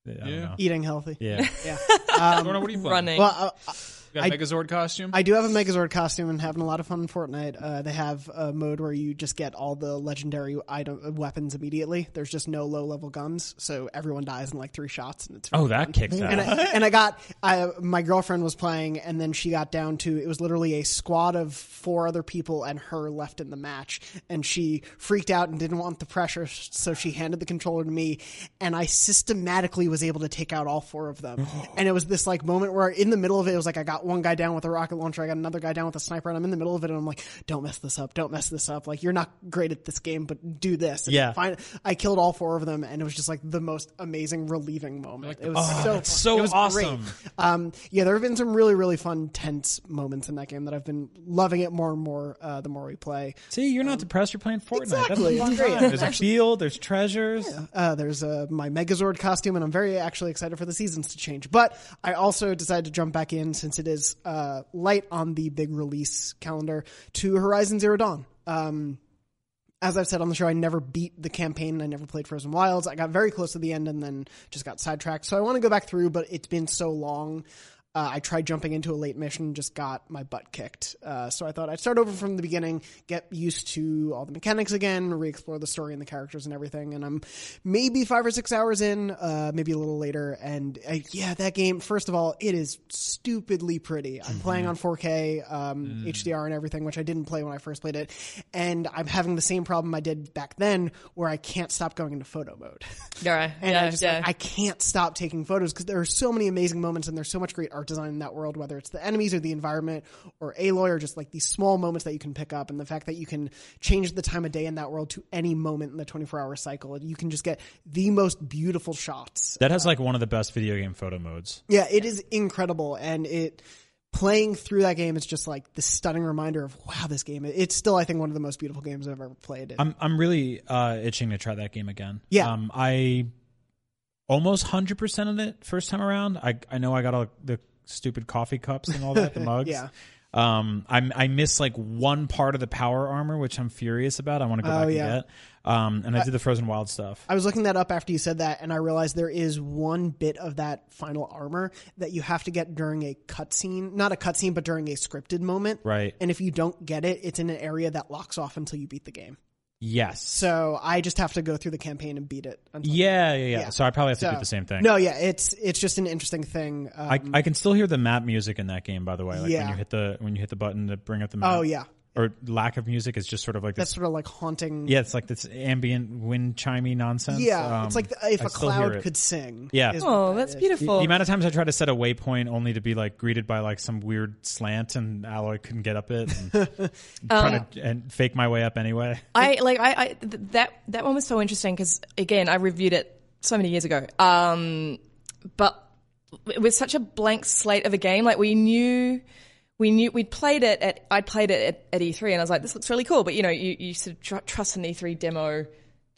C: Yeah.
B: eating healthy.
E: Yeah.
B: yeah. Um,
C: Jordan, what are you playing?
D: Running.
B: Well, uh,
C: You got a
B: I-
C: Megazord costume?
B: I do have a Megazord costume and having a lot of fun in Fortnite. Uh, they have a mode where you just get all the legendary item uh, weapons immediately. There's just no low level guns, so everyone dies in like three shots, and it's
E: Oh, that
B: fun.
E: kicks
B: And I, and I got I, my girlfriend was playing, and then she got down to it was literally a squad of four other people and her left in the match, and she freaked out and didn't want the pressure, so she handed the controller to me, and I systematically was able to take out all four of them, and it was this like moment where in the middle of it, it was like I got one guy down with a rocket launcher, I got another guy down with a sniper, and I'm in the middle of it, and I'm like, don't mess this up, don't mess this up, like you're not great at this game, but do this. And
E: Yeah.
B: fin- I killed all four of them, and it was just like the most amazing, relieving moment. It was
E: Oh,
B: so
E: so
B: it was
E: awesome.
B: Great. Um, yeah, there have been some really, really fun, tense moments in that game that I've been loving it more and more uh, the more we play.
E: See, you're not depressed. You're playing Fortnite.
B: Exactly.
E: That's
B: It's great.
E: There's a field. There's treasures.
B: Uh, there's uh, my Megazord costume, and I'm very actually excited for the seasons to change. But I also decided to jump back in since it is uh, light on the big release calendar to Horizon Zero Dawn. Um, as I've said on the show, I never beat the campaign. I never played Frozen Wilds. I got very close to the end and then just got sidetracked. So I want to go back through, but it's been so long. Uh, I tried jumping into a late mission, just got my butt kicked. Uh, so I thought I'd start over from the beginning, get used to all the mechanics again, re-explore the story and the characters and everything. And I'm maybe five or six hours in, uh, maybe a little later. And uh, yeah, that game. First of all, it is stupidly pretty. I'm playing on 4K, um, HDR, and everything, which I didn't play when I first played it. And I'm having the same problem I did back then, where I can't stop going into photo mode.
D: Yeah,
B: And
D: yeah,
B: I just
D: yeah.
B: like, I can't stop taking photos because there are so many amazing moments and there's so much great art design in that world, whether it's the enemies or the environment or Aloy or just like these small moments that you can pick up and the fact that you can change the time of day in that world to any moment in the 24 hour cycle. And you can just get the most beautiful shots.
E: That has like one of the best video game photo modes.
B: Yeah, it is incredible and it playing through that game is just like the stunning reminder of wow, this game. It's still I think one of the most beautiful games I've ever played.
E: I'm I'm really uh, itching to try that game again.
B: Yeah.
E: Um, I almost hundred percent of it first time around. I I know I got all the stupid coffee cups and all that, the mugs.
B: Yeah.
E: Um, I'm I miss like one part of the power armor, which I'm furious about. I want to go
B: Oh,
E: back
B: yeah.
E: and get. Um, and I did the Frozen Wild stuff.
B: I was looking that up after you said that, and I realized there is one bit of that final armor that you have to get during a cutscene, not a cutscene, but during a scripted moment.
E: Right.
B: And if you don't get it, it's in an area that locks off until you beat the game.
E: Yes.
B: So I just have to go through the campaign and beat it. Until
E: Yeah, yeah, yeah. So I probably have to
B: So-
E: do the same thing.
B: No, yeah, it's it's just an interesting thing. Um,
E: I, I can still hear the map music in that game, by the way. Like
B: Yeah.
E: when you hit the when you hit the button to bring up the map.
B: Oh, yeah.
E: Or lack of music is just sort of like this, that's
B: sort of like haunting.
E: Yeah, it's like this ambient wind chimey nonsense.
B: Yeah,
E: Um,
B: it's like if
E: I
B: a
E: still hear
B: cloud
E: it.
B: could sing.
E: Yeah.
B: is
D: Oh,
B: that
D: that's
B: is.
D: beautiful.
E: The amount of times I tried to set a waypoint only to be like greeted by like some weird slant and Aloy couldn't get up it and trying to and fake my way up anyway.
D: I like I, I th- that that one was so interesting because again I reviewed it so many years ago. Um, but it was such a blank slate of a game. Like we knew. We knew we'd played it at I played it at, at E3 and I was like this looks really cool but you know you, you sort of tr- trust an E3 demo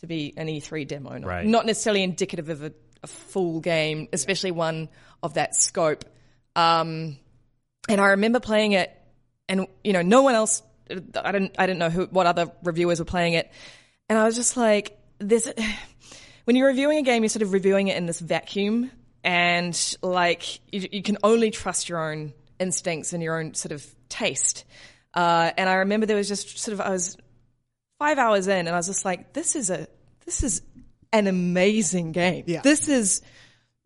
D: to be an E3 demo not,
E: Right.
D: not necessarily indicative of a, a full game especially one of that scope um, and I remember playing it, and you know, no one else. I didn't. I didn't know who, what other reviewers were playing it, and I was just like, "This." When you're reviewing a game, you're sort of reviewing it in this vacuum, and like you, you can only trust your own instincts and your own sort of taste. Uh, and I remember there was just sort of I was five hours in, and I was just like, "This is a this is an amazing game.
B: Yeah.
D: This is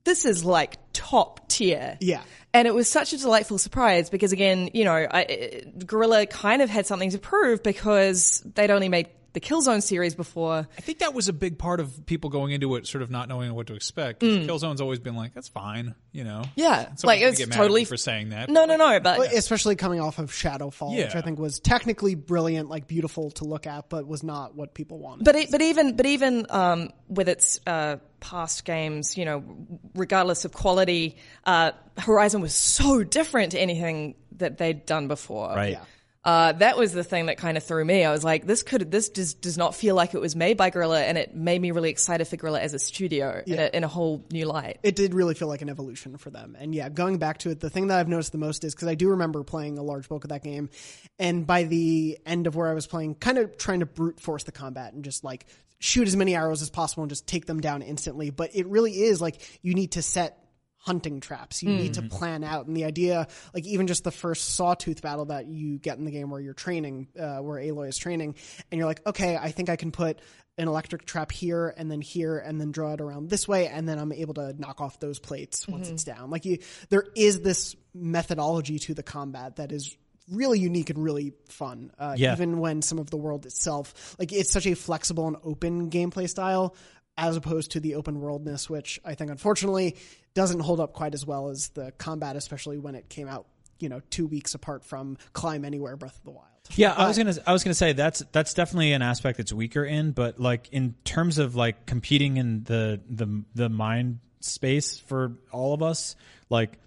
D: this is like top tier.
B: Yeah.
D: And it was such a delightful surprise because, again, you know, I, Guerrilla kind of had something to prove because they'd only made the Killzone series before.
C: I think that was a big part of people going into it, sort of not knowing what to expect. 'cause Killzone's always been like, that's fine, you know.
D: Mm. Yeah,
C: Someone's
D: like it's
C: get mad at
D: totally
C: for saying that.
D: No, no, no, but
B: Well, especially coming off of Shadowfall, which I think was technically brilliant, like beautiful to look at, but was not what people wanted.
D: But it, but even but even um, with its uh, past games, you know, regardless of quality, uh, Horizon was so different to anything that they'd done before.
E: Right.
D: Uh, that was the thing that kind of threw me. I was like, this could this does, does not feel like it was made by Guerrilla, and it made me really excited for Guerrilla as a studio in, a, in a whole new light.
B: it did really feel like an evolution for them. And yeah, going back to it, the thing that I've noticed the most is because I do remember playing a large bulk of that game, and by the end of where I was playing, kind of trying to brute force the combat and just like shoot as many arrows as possible and just take them down instantly. But it really is like you need to set hunting traps. You need to plan out. And the idea, like even just the first sawtooth battle that you get in the game where you're training, uh, where Aloy is training, and you're like, okay, I think I can put an electric trap here and then here and then draw it around this way and then I'm able to knock off those plates once it's down. Like you there is this methodology to the combat that is really unique and really fun. Uh,
E: Yeah.
B: even when some of the world itself like it's such a flexible and open gameplay style as opposed to the open worldness which I think unfortunately doesn't hold up quite as well as the combat especially when it came out, you know, 2 weeks apart from Climb Anywhere Breath of the Wild.
E: Yeah, I was gonna I was gonna say that's that's definitely an aspect that's weaker in, but like in terms of like competing in the the the mind space for all of us, like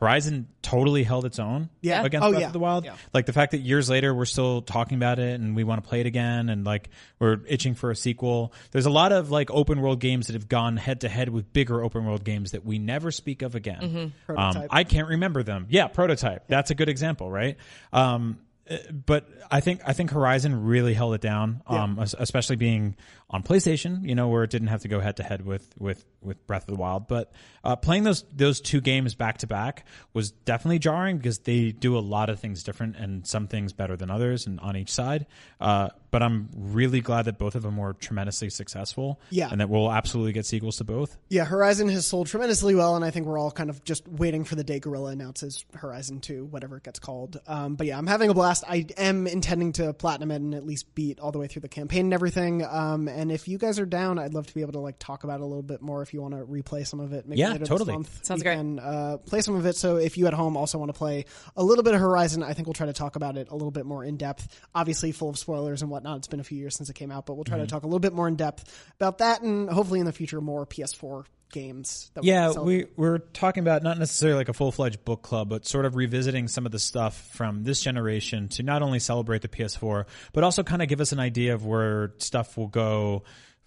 E: Horizon totally held its own
B: Yeah.
E: against
B: Oh,
E: Breath
B: yeah.
E: of the Wild.
B: Yeah.
E: Like the fact that years later we're still talking about it and we want to play it again and like we're itching for a sequel. There's a lot of like open world games that have gone head to head with bigger open world games that we never speak of again. Um,
B: Prototype.
E: I can't remember them. Yeah, prototype. That's a good example, right? Um, uh, but I think I think Horizon really held it down, um, es- especially being on PlayStation. You know, where it didn't have to go head to head with with with Breath of the Wild. But uh, playing those those two games back to back was definitely jarring because they do a lot of things different and some things better than others, and on each side. Uh, but I'm really glad that both of them were tremendously successful.
B: Yeah.
E: and that we'll absolutely get sequels to both.
B: Yeah, Horizon has sold tremendously well, and I think we're all kind of just waiting for the day Guerrilla announces Horizon 2, whatever it gets called. Um, but yeah, I'm having a blast. I am intending to platinum it and at least beat all the way through the campaign and everything. Um, and if you guys are down, I'd love to be able to like talk about it a little bit more if you want to replay some of it. Maybe
E: Yeah,
B: later
E: totally.
B: This month.
D: Sounds
B: we
D: great.
B: Can, uh, play some of it. So if you at home also want to play a little bit of Horizon, I think we'll try to talk about it a little bit more in depth. Obviously, full of spoilers and whatnot. It's been a few years since it came out, but we'll try to talk a little bit more in depth about that, and hopefully in the future more PS4 games. That
E: Yeah,
B: can
E: we we're talking about not necessarily like a full fledged book club, but sort of revisiting some of the stuff from this generation to not only celebrate the PS4, but also kind of give us an idea of where stuff will go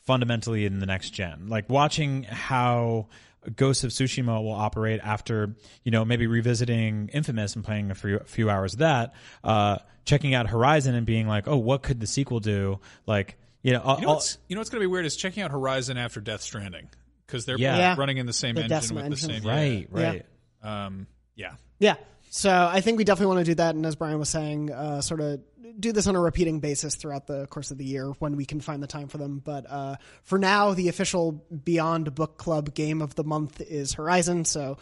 E: fundamentally in the next gen. Like watching how Ghost of Tsushima will operate after, you know, maybe revisiting Infamous and playing a few, a few hours of that, uh, checking out Horizon and being like, oh, what could the sequel do? Like, You know, I'll-
C: You know, what's, you know what's going to be weird is checking out Horizon after Death Stranding because they're
E: Yeah. Yeah.
C: running in the same
B: The
C: engine
B: Decima
C: with the
B: engine.
C: same
E: Right,
B: Yeah.
E: right.
C: Um, yeah.
B: Yeah. So I think we definitely want to do that, and as Brian was saying, uh, sort of do this on a repeating basis throughout the course of the year when we can find the time for them. But uh, for now, the official Beyond Book Club game of the month is Horizon. So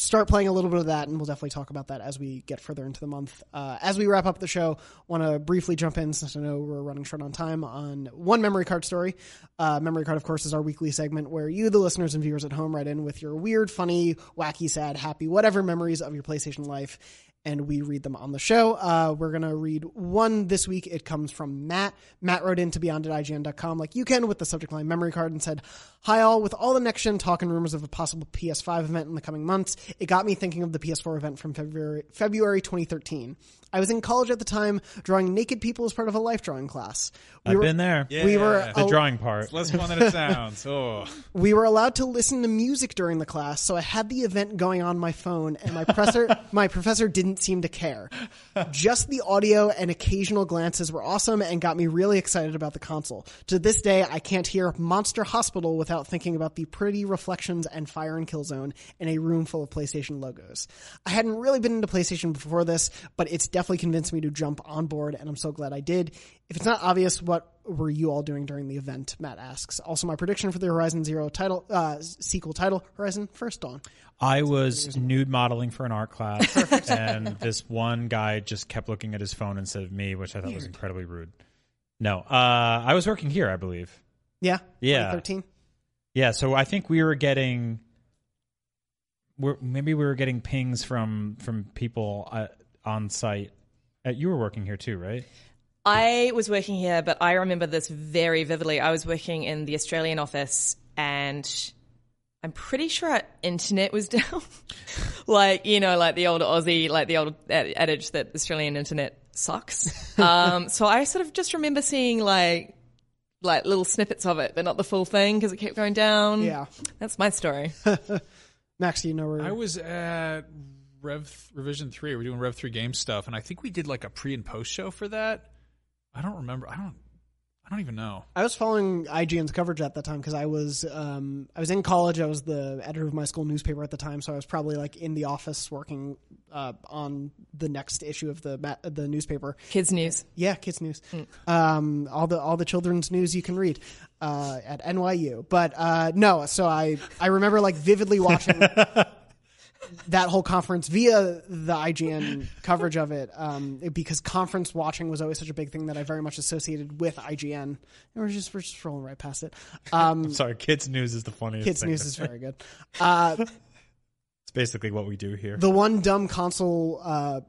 B: start playing a little bit of that, and we'll definitely talk about that as we get further into the month. Uh, as we wrap up the show, want to briefly jump in since I know we're running short on time on one memory card story. Uh, memory card, of course, is our weekly segment where you, the listeners and viewers at home, write in with your weird, funny, wacky, sad, happy, whatever memories of your PlayStation life. And we read them on the show. Uh, we're going to read one this week. It comes from Matt. Matt wrote in to beyond at IGN.com like you can with the subject line memory card and said, Hi all, with all the next gen talk and rumors of a possible PS5 event in the coming months, it got me thinking of the PS4 event from February, February 2013. I was in college at the time, drawing naked people as part of a life drawing class. We
E: I've
B: were-
E: been there.
B: We were
E: the drawing part.
C: It's less fun than it sounds. Oh.
B: we were allowed to listen to music during the class, so I had the event going on my phone, and my professor, my professor didn't seem to care. Just the audio and occasional glances were awesome and got me really excited about the console. To this day, I can't hear Monster Hospital without thinking about the pretty reflections and Fire and Killzone in a room full of PlayStation logos. I hadn't really been into PlayStation before this, but it's definitely convinced me to jump on board, and I'm so glad I did. If it's not obvious, what were you all doing during the event? Matt asks. Also, my prediction for the Horizon Zero title uh, sequel title: Horizon First Dawn.
E: I was nude modeling for an art class, and this one guy just kept looking at his phone instead of me, which I thought was incredibly rude. No, uh, I was working here, I believe.
B: Yeah,
E: Yeah.
B: Thirteen.
E: Yeah, so I think we were getting, we're, maybe we were getting pings from from people uh, on site. Uh, you were working here too, right?
D: I was working here, but I remember this very vividly. I was working in the Australian office and I'm pretty sure our internet was down. like, you know, like the old Aussie, like the old adage that Australian internet sucks. um, so I sort of just remember seeing like, like little snippets of it, but not the full thing because it kept going down.
B: Yeah.
D: That's my story.
B: Max, do you know where?
C: I was at Rev Revision Three. We're doing Rev Three game stuff, and I think we did like a pre and post show for that. I don't remember. I don't. I don't even know.
B: I was following IGN's coverage at that time because I was um, I was in college. I was the editor of my school newspaper at the time, so I was probably like in the office working uh, on the next issue of the ma- the newspaper.
D: Kids news.
B: Yeah, kids news. Um, all the all the children's news you can read uh, at NYU. But uh, no, so I I remember like vividly watching. that whole conference via the IGN coverage of it, um, because conference watching was always such a big thing that I very much associated with IGN. And we're just we're just rolling right past it. Um,
E: I'm sorry, kids news is the funniest.
B: kids news is very good. Uh,
E: It's basically what we do here.
B: the one dumb console uh,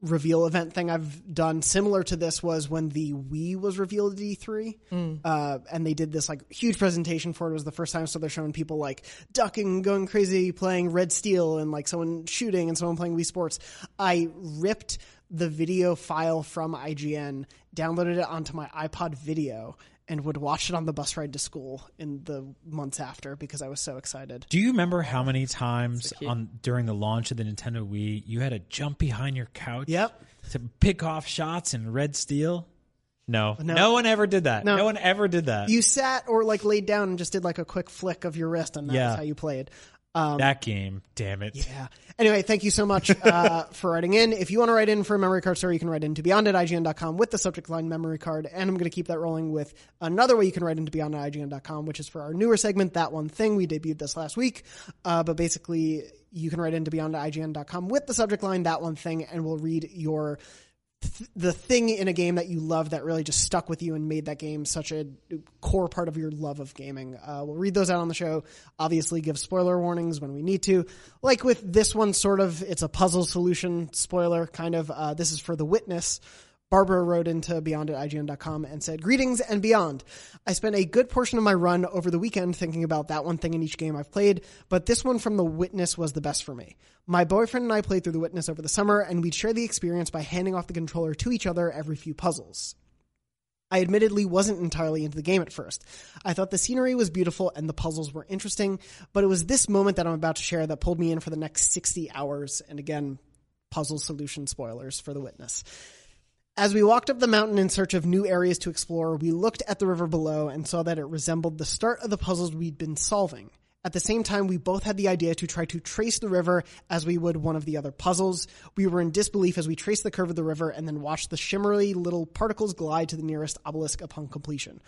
B: reveal event thing I've done similar to this was when the Wii was revealed at E3,
D: Mm.
B: uh, and they did this like huge presentation for it. It was the first time, so they're showing people like ducking, going crazy, playing Red Steel, and like someone shooting and someone playing Wii Sports. I ripped the video file from IGN, downloaded it onto my iPod Video. And would watch it on the bus ride to school in the months after because I was so excited.
E: Do you remember how many times on during the launch of the Nintendo Wii you had to jump behind your couch?
B: Yep.
E: To pick off shots in Red Steel. No,
B: No.
E: no, one ever did that.
B: No.
E: No, one ever did that.
B: You sat or like laid down and just did like a quick flick of your wrist, and that's
E: Yeah.
B: how you played. Um,
E: that game, damn it.
B: yeah. Anyway, thank you so much uh, for writing in. If you want to write in for a memory card story, you can write into beyond at IGN.com with the subject line memory card. And I'm going to keep that rolling with another way you can write into beyond at IGN.com, which is for our newer segment, That One Thing. We debuted this last week. Uh, but basically, you can write into beyond at IGN.com with the subject line, That One Thing, and we'll read your th- the thing in a game that you love that really just stuck with you and made that game such a core part of your love of gaming. Uh, we'll read those out on the show. Obviously, give spoiler warnings when we need to. Like with this one, sort of, it's a puzzle solution spoiler, kind of. Uh, this is for The Witness. Barbara wrote into beyond at IGN.com and said, Greetings and beyond. I spent a good portion of my run over the weekend thinking about that one thing in each game I've played, but this one from The Witness was the best for me. My boyfriend and I played through The Witness over the summer, and we'd share the experience by handing off the controller to each other every few puzzles. I admittedly wasn't entirely into the game at first. I thought the scenery was beautiful and the puzzles were interesting, but it was this moment that I'm about to share that pulled me in for the next 60 hours. And again, puzzle solution spoilers for The Witness. As we walked up the mountain in search of new areas to explore, we looked at the river below and saw that it resembled the start of the puzzles we'd been solving. At the same time, we both had the idea to try to trace the river as we would one of the other puzzles. We were in disbelief as we traced the curve of the river and then watched the shimmery little particles glide to the nearest obelisk upon completion.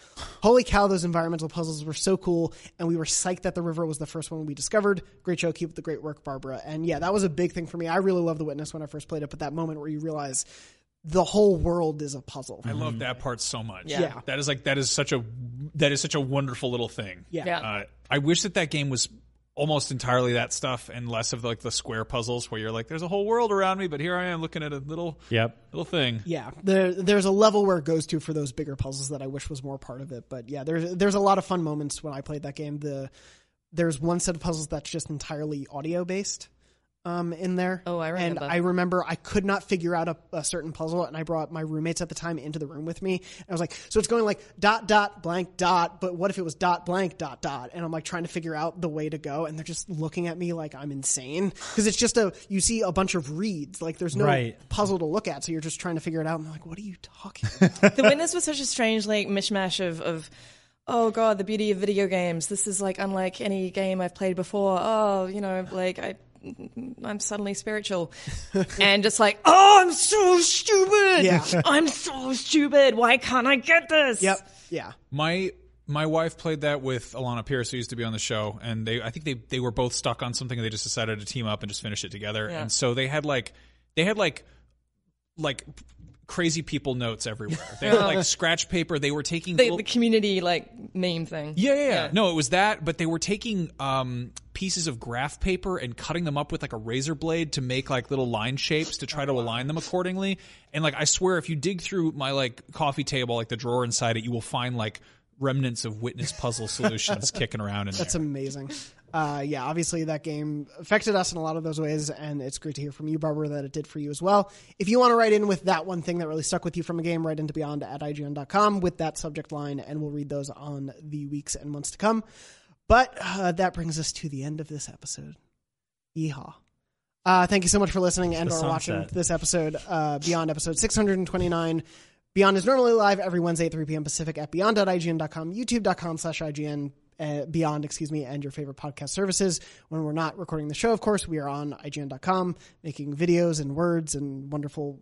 B: Holy cow, those environmental puzzles were so cool, and we were psyched that the river was the first one we discovered. Great show, keep up the great work, Barbara. And yeah, that was a big thing for me. I really loved The Witness when I first played it, but that moment where you realize the whole world is a puzzle.
C: I love that part so much.
B: Yeah. Yeah.
C: that is like that is such a that is such a wonderful little thing.
B: Yeah. Yeah.
C: Uh, I wish that that game was almost entirely that stuff and less of like the square puzzles where you're like, there's a whole world around me, but here I am looking at a little
E: Yep.
C: little thing.
B: Yeah, there, there's a level where it goes to for those bigger puzzles that I wish was more part of it. But yeah, there's there's a lot of fun moments when I played that game. The there's one set of puzzles that's just entirely audio based. Um, in there.
D: Oh, I remember.
B: And I remember I could not figure out a, a certain puzzle, and I brought my roommates at the time into the room with me. And I was like, "So it's going like dot dot blank dot, but what if it was dot blank dot dot?" And I'm like trying to figure out the way to go, and they're just looking at me like I'm insane because it's just a you see a bunch of reads, like there's no
E: Right.
B: puzzle to look at, so you're just trying to figure it out. And they're like, "What are you talking?"
D: the Witness was such a strange like mishmash of, of oh god, the beauty of video games. This is like unlike any game I've played before. Oh, you know, like I I'm suddenly spiritual. and just like, oh, I'm so stupid.
B: Yeah.
D: I'm so stupid. Why can't I get this?
B: Yep. Yeah.
C: My my wife played that with Alana Pierce, who used to be on the show, and they I think they they were both stuck on something, and they just decided to team up and just finish it together.
D: Yeah.
C: And so they had like they had like like crazy people notes everywhere. They had like scratch paper. They were taking
D: The,
C: little-
D: the community like meme thing.
C: yeah, yeah, yeah. No, it was that, but they were taking um, pieces of graph paper and cutting them up with like a razor blade to make like little line shapes to try to align them accordingly. And like, I swear, if you dig through my like coffee table, like the drawer inside it, you will find like remnants of witness puzzle solutions kicking around in
B: That's
C: there.
B: amazing. Uh, yeah, obviously that game affected us in a lot of those ways, and it's great to hear from you, Barbara, that it did for you as well. If you want to write in with that one thing that really stuck with you from a game, write into beyond at IGN.com with that subject line, and we'll read those on the weeks and months to come. But uh, that brings us to the end of this episode. Yeehaw. Uh, thank you so much for listening and or watching this episode, uh, Beyond episode 629. Beyond is normally live every Wednesday at 3 p.m. Pacific at beyond.ign.com, youtube.com slash IGN, uh, beyond, excuse me, and your favorite podcast services. When we're not recording the show, of course, we are on IGN.com making videos and words and wonderful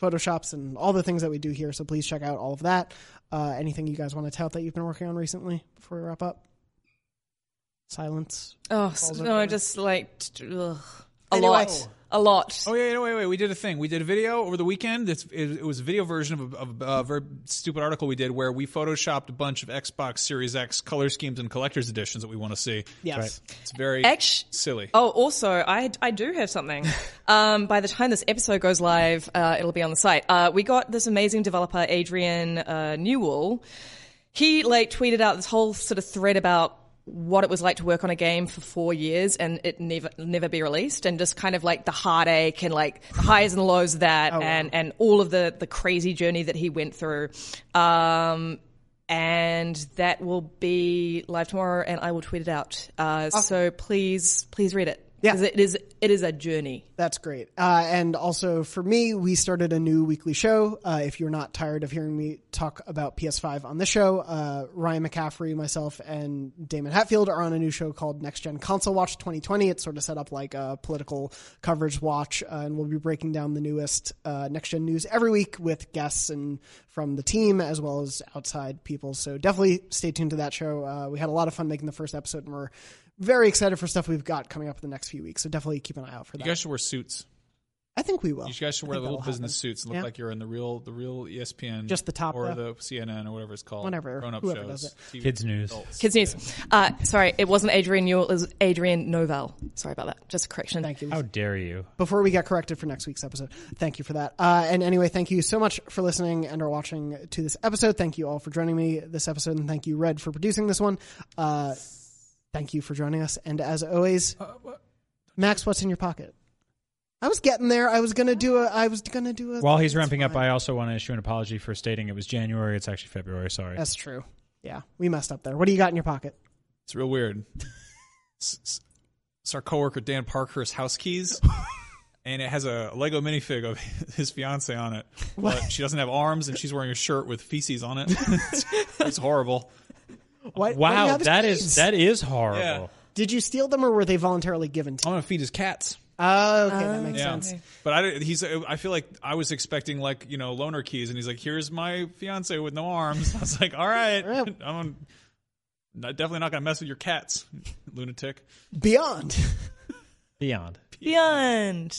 B: photoshops and all the things that we do here. So please check out all of that. Uh, anything you guys want to tout that you've been working on recently before we wrap up? Silence.
D: Oh, no,
B: over.
D: just like ugh. a
B: Anyway.
D: lot. A lot.
C: Oh yeah, no, wait, wait. We did a thing. We did a video over the weekend. It's, it, it was a video version of a, of a very stupid article we did where we photoshopped a bunch of Xbox Series X color schemes and collector's editions that we want to see.
B: Yes.
C: It's very silly.
D: Oh, also, I I do have something. um, by the time this episode goes live, uh, it'll be on the site. Uh, we got this amazing developer, Adrian uh, Newell. He like tweeted out this whole sort of thread about what it was like to work on a game for four years and it never never be released, and just kind of like the heartache and like the highs and lows of that, and and all of the the crazy journey that he went through. Um, and that will be live tomorrow, and I will tweet it out. Uh, So please, please read it.
B: Yeah.
D: it is it is a journey.
B: That's great. Uh, and also for me, we started a new weekly show. Uh, if you're not tired of hearing me talk about PS5 on this show, uh, Ryan McCaffrey, myself, and Daemon Hatfield are on a new show called Next Gen Console Watch 2020. It's sort of set up like a political coverage watch, uh, and we'll be breaking down the newest uh, next gen news every week with guests and from the team as well as outside people. So definitely stay tuned to that show. Uh, we had a lot of fun making the first episode, and we're very excited for stuff we've got coming up in the next few weeks. So definitely keep an eye out for that.
C: You guys should wear suits.
B: I think we will.
C: You guys should wear
B: think
C: little business
B: happen.
C: suits and look
B: Yeah.
C: like you're in the real, the real ESPN,
B: Just the top,
C: or
B: though.
C: the CNN or whatever it's called.
B: Whatever,
C: grown up shows,
B: does it.
C: TV
E: Kids news.
C: adults.
D: Kids news. Uh, sorry, it wasn't Adrian Newell. It was Adrian Novell. Sorry about that. Just a correction.
B: Thank you.
E: How dare you?
B: Before we get corrected for next week's episode, thank you for that. Uh, and anyway, thank you so much for listening and or watching to this episode. Thank you all for joining me this episode, and thank you, Red, for producing this one. Uh, thank you for joining us. And as always, Max, what's in your pocket? I was getting there. I was gonna do a. I was gonna do a.
E: While he's ramping up, I also want to issue an apology for stating it was January. It's actually February. Sorry.
B: That's true. Yeah, we messed up there. What do you got in your pocket?
C: It's real weird. S- s- It's our coworker Dan Parker's house keys. and it has a Lego minifig of his fiance on it. But she doesn't have arms, and she's wearing a shirt with feces on it. it's, it's horrible.
B: Why, why do you
E: Wow,
B: have
E: that
B: kids?
E: is that is horrible.
C: Yeah.
B: Did you steal them or were they voluntarily given to
C: I
B: you?
C: want to feed his cats.
B: Oh, okay, that oh, makes
C: Yeah,
B: sense.
C: but I he's. I feel like I was expecting like you know loaner keys, and he's like, "Here's my fiance with no arms." I was like, "All right, I'm not, definitely not gonna mess with your cats, lunatic."
B: Beyond.
E: Beyond.
D: Beyond.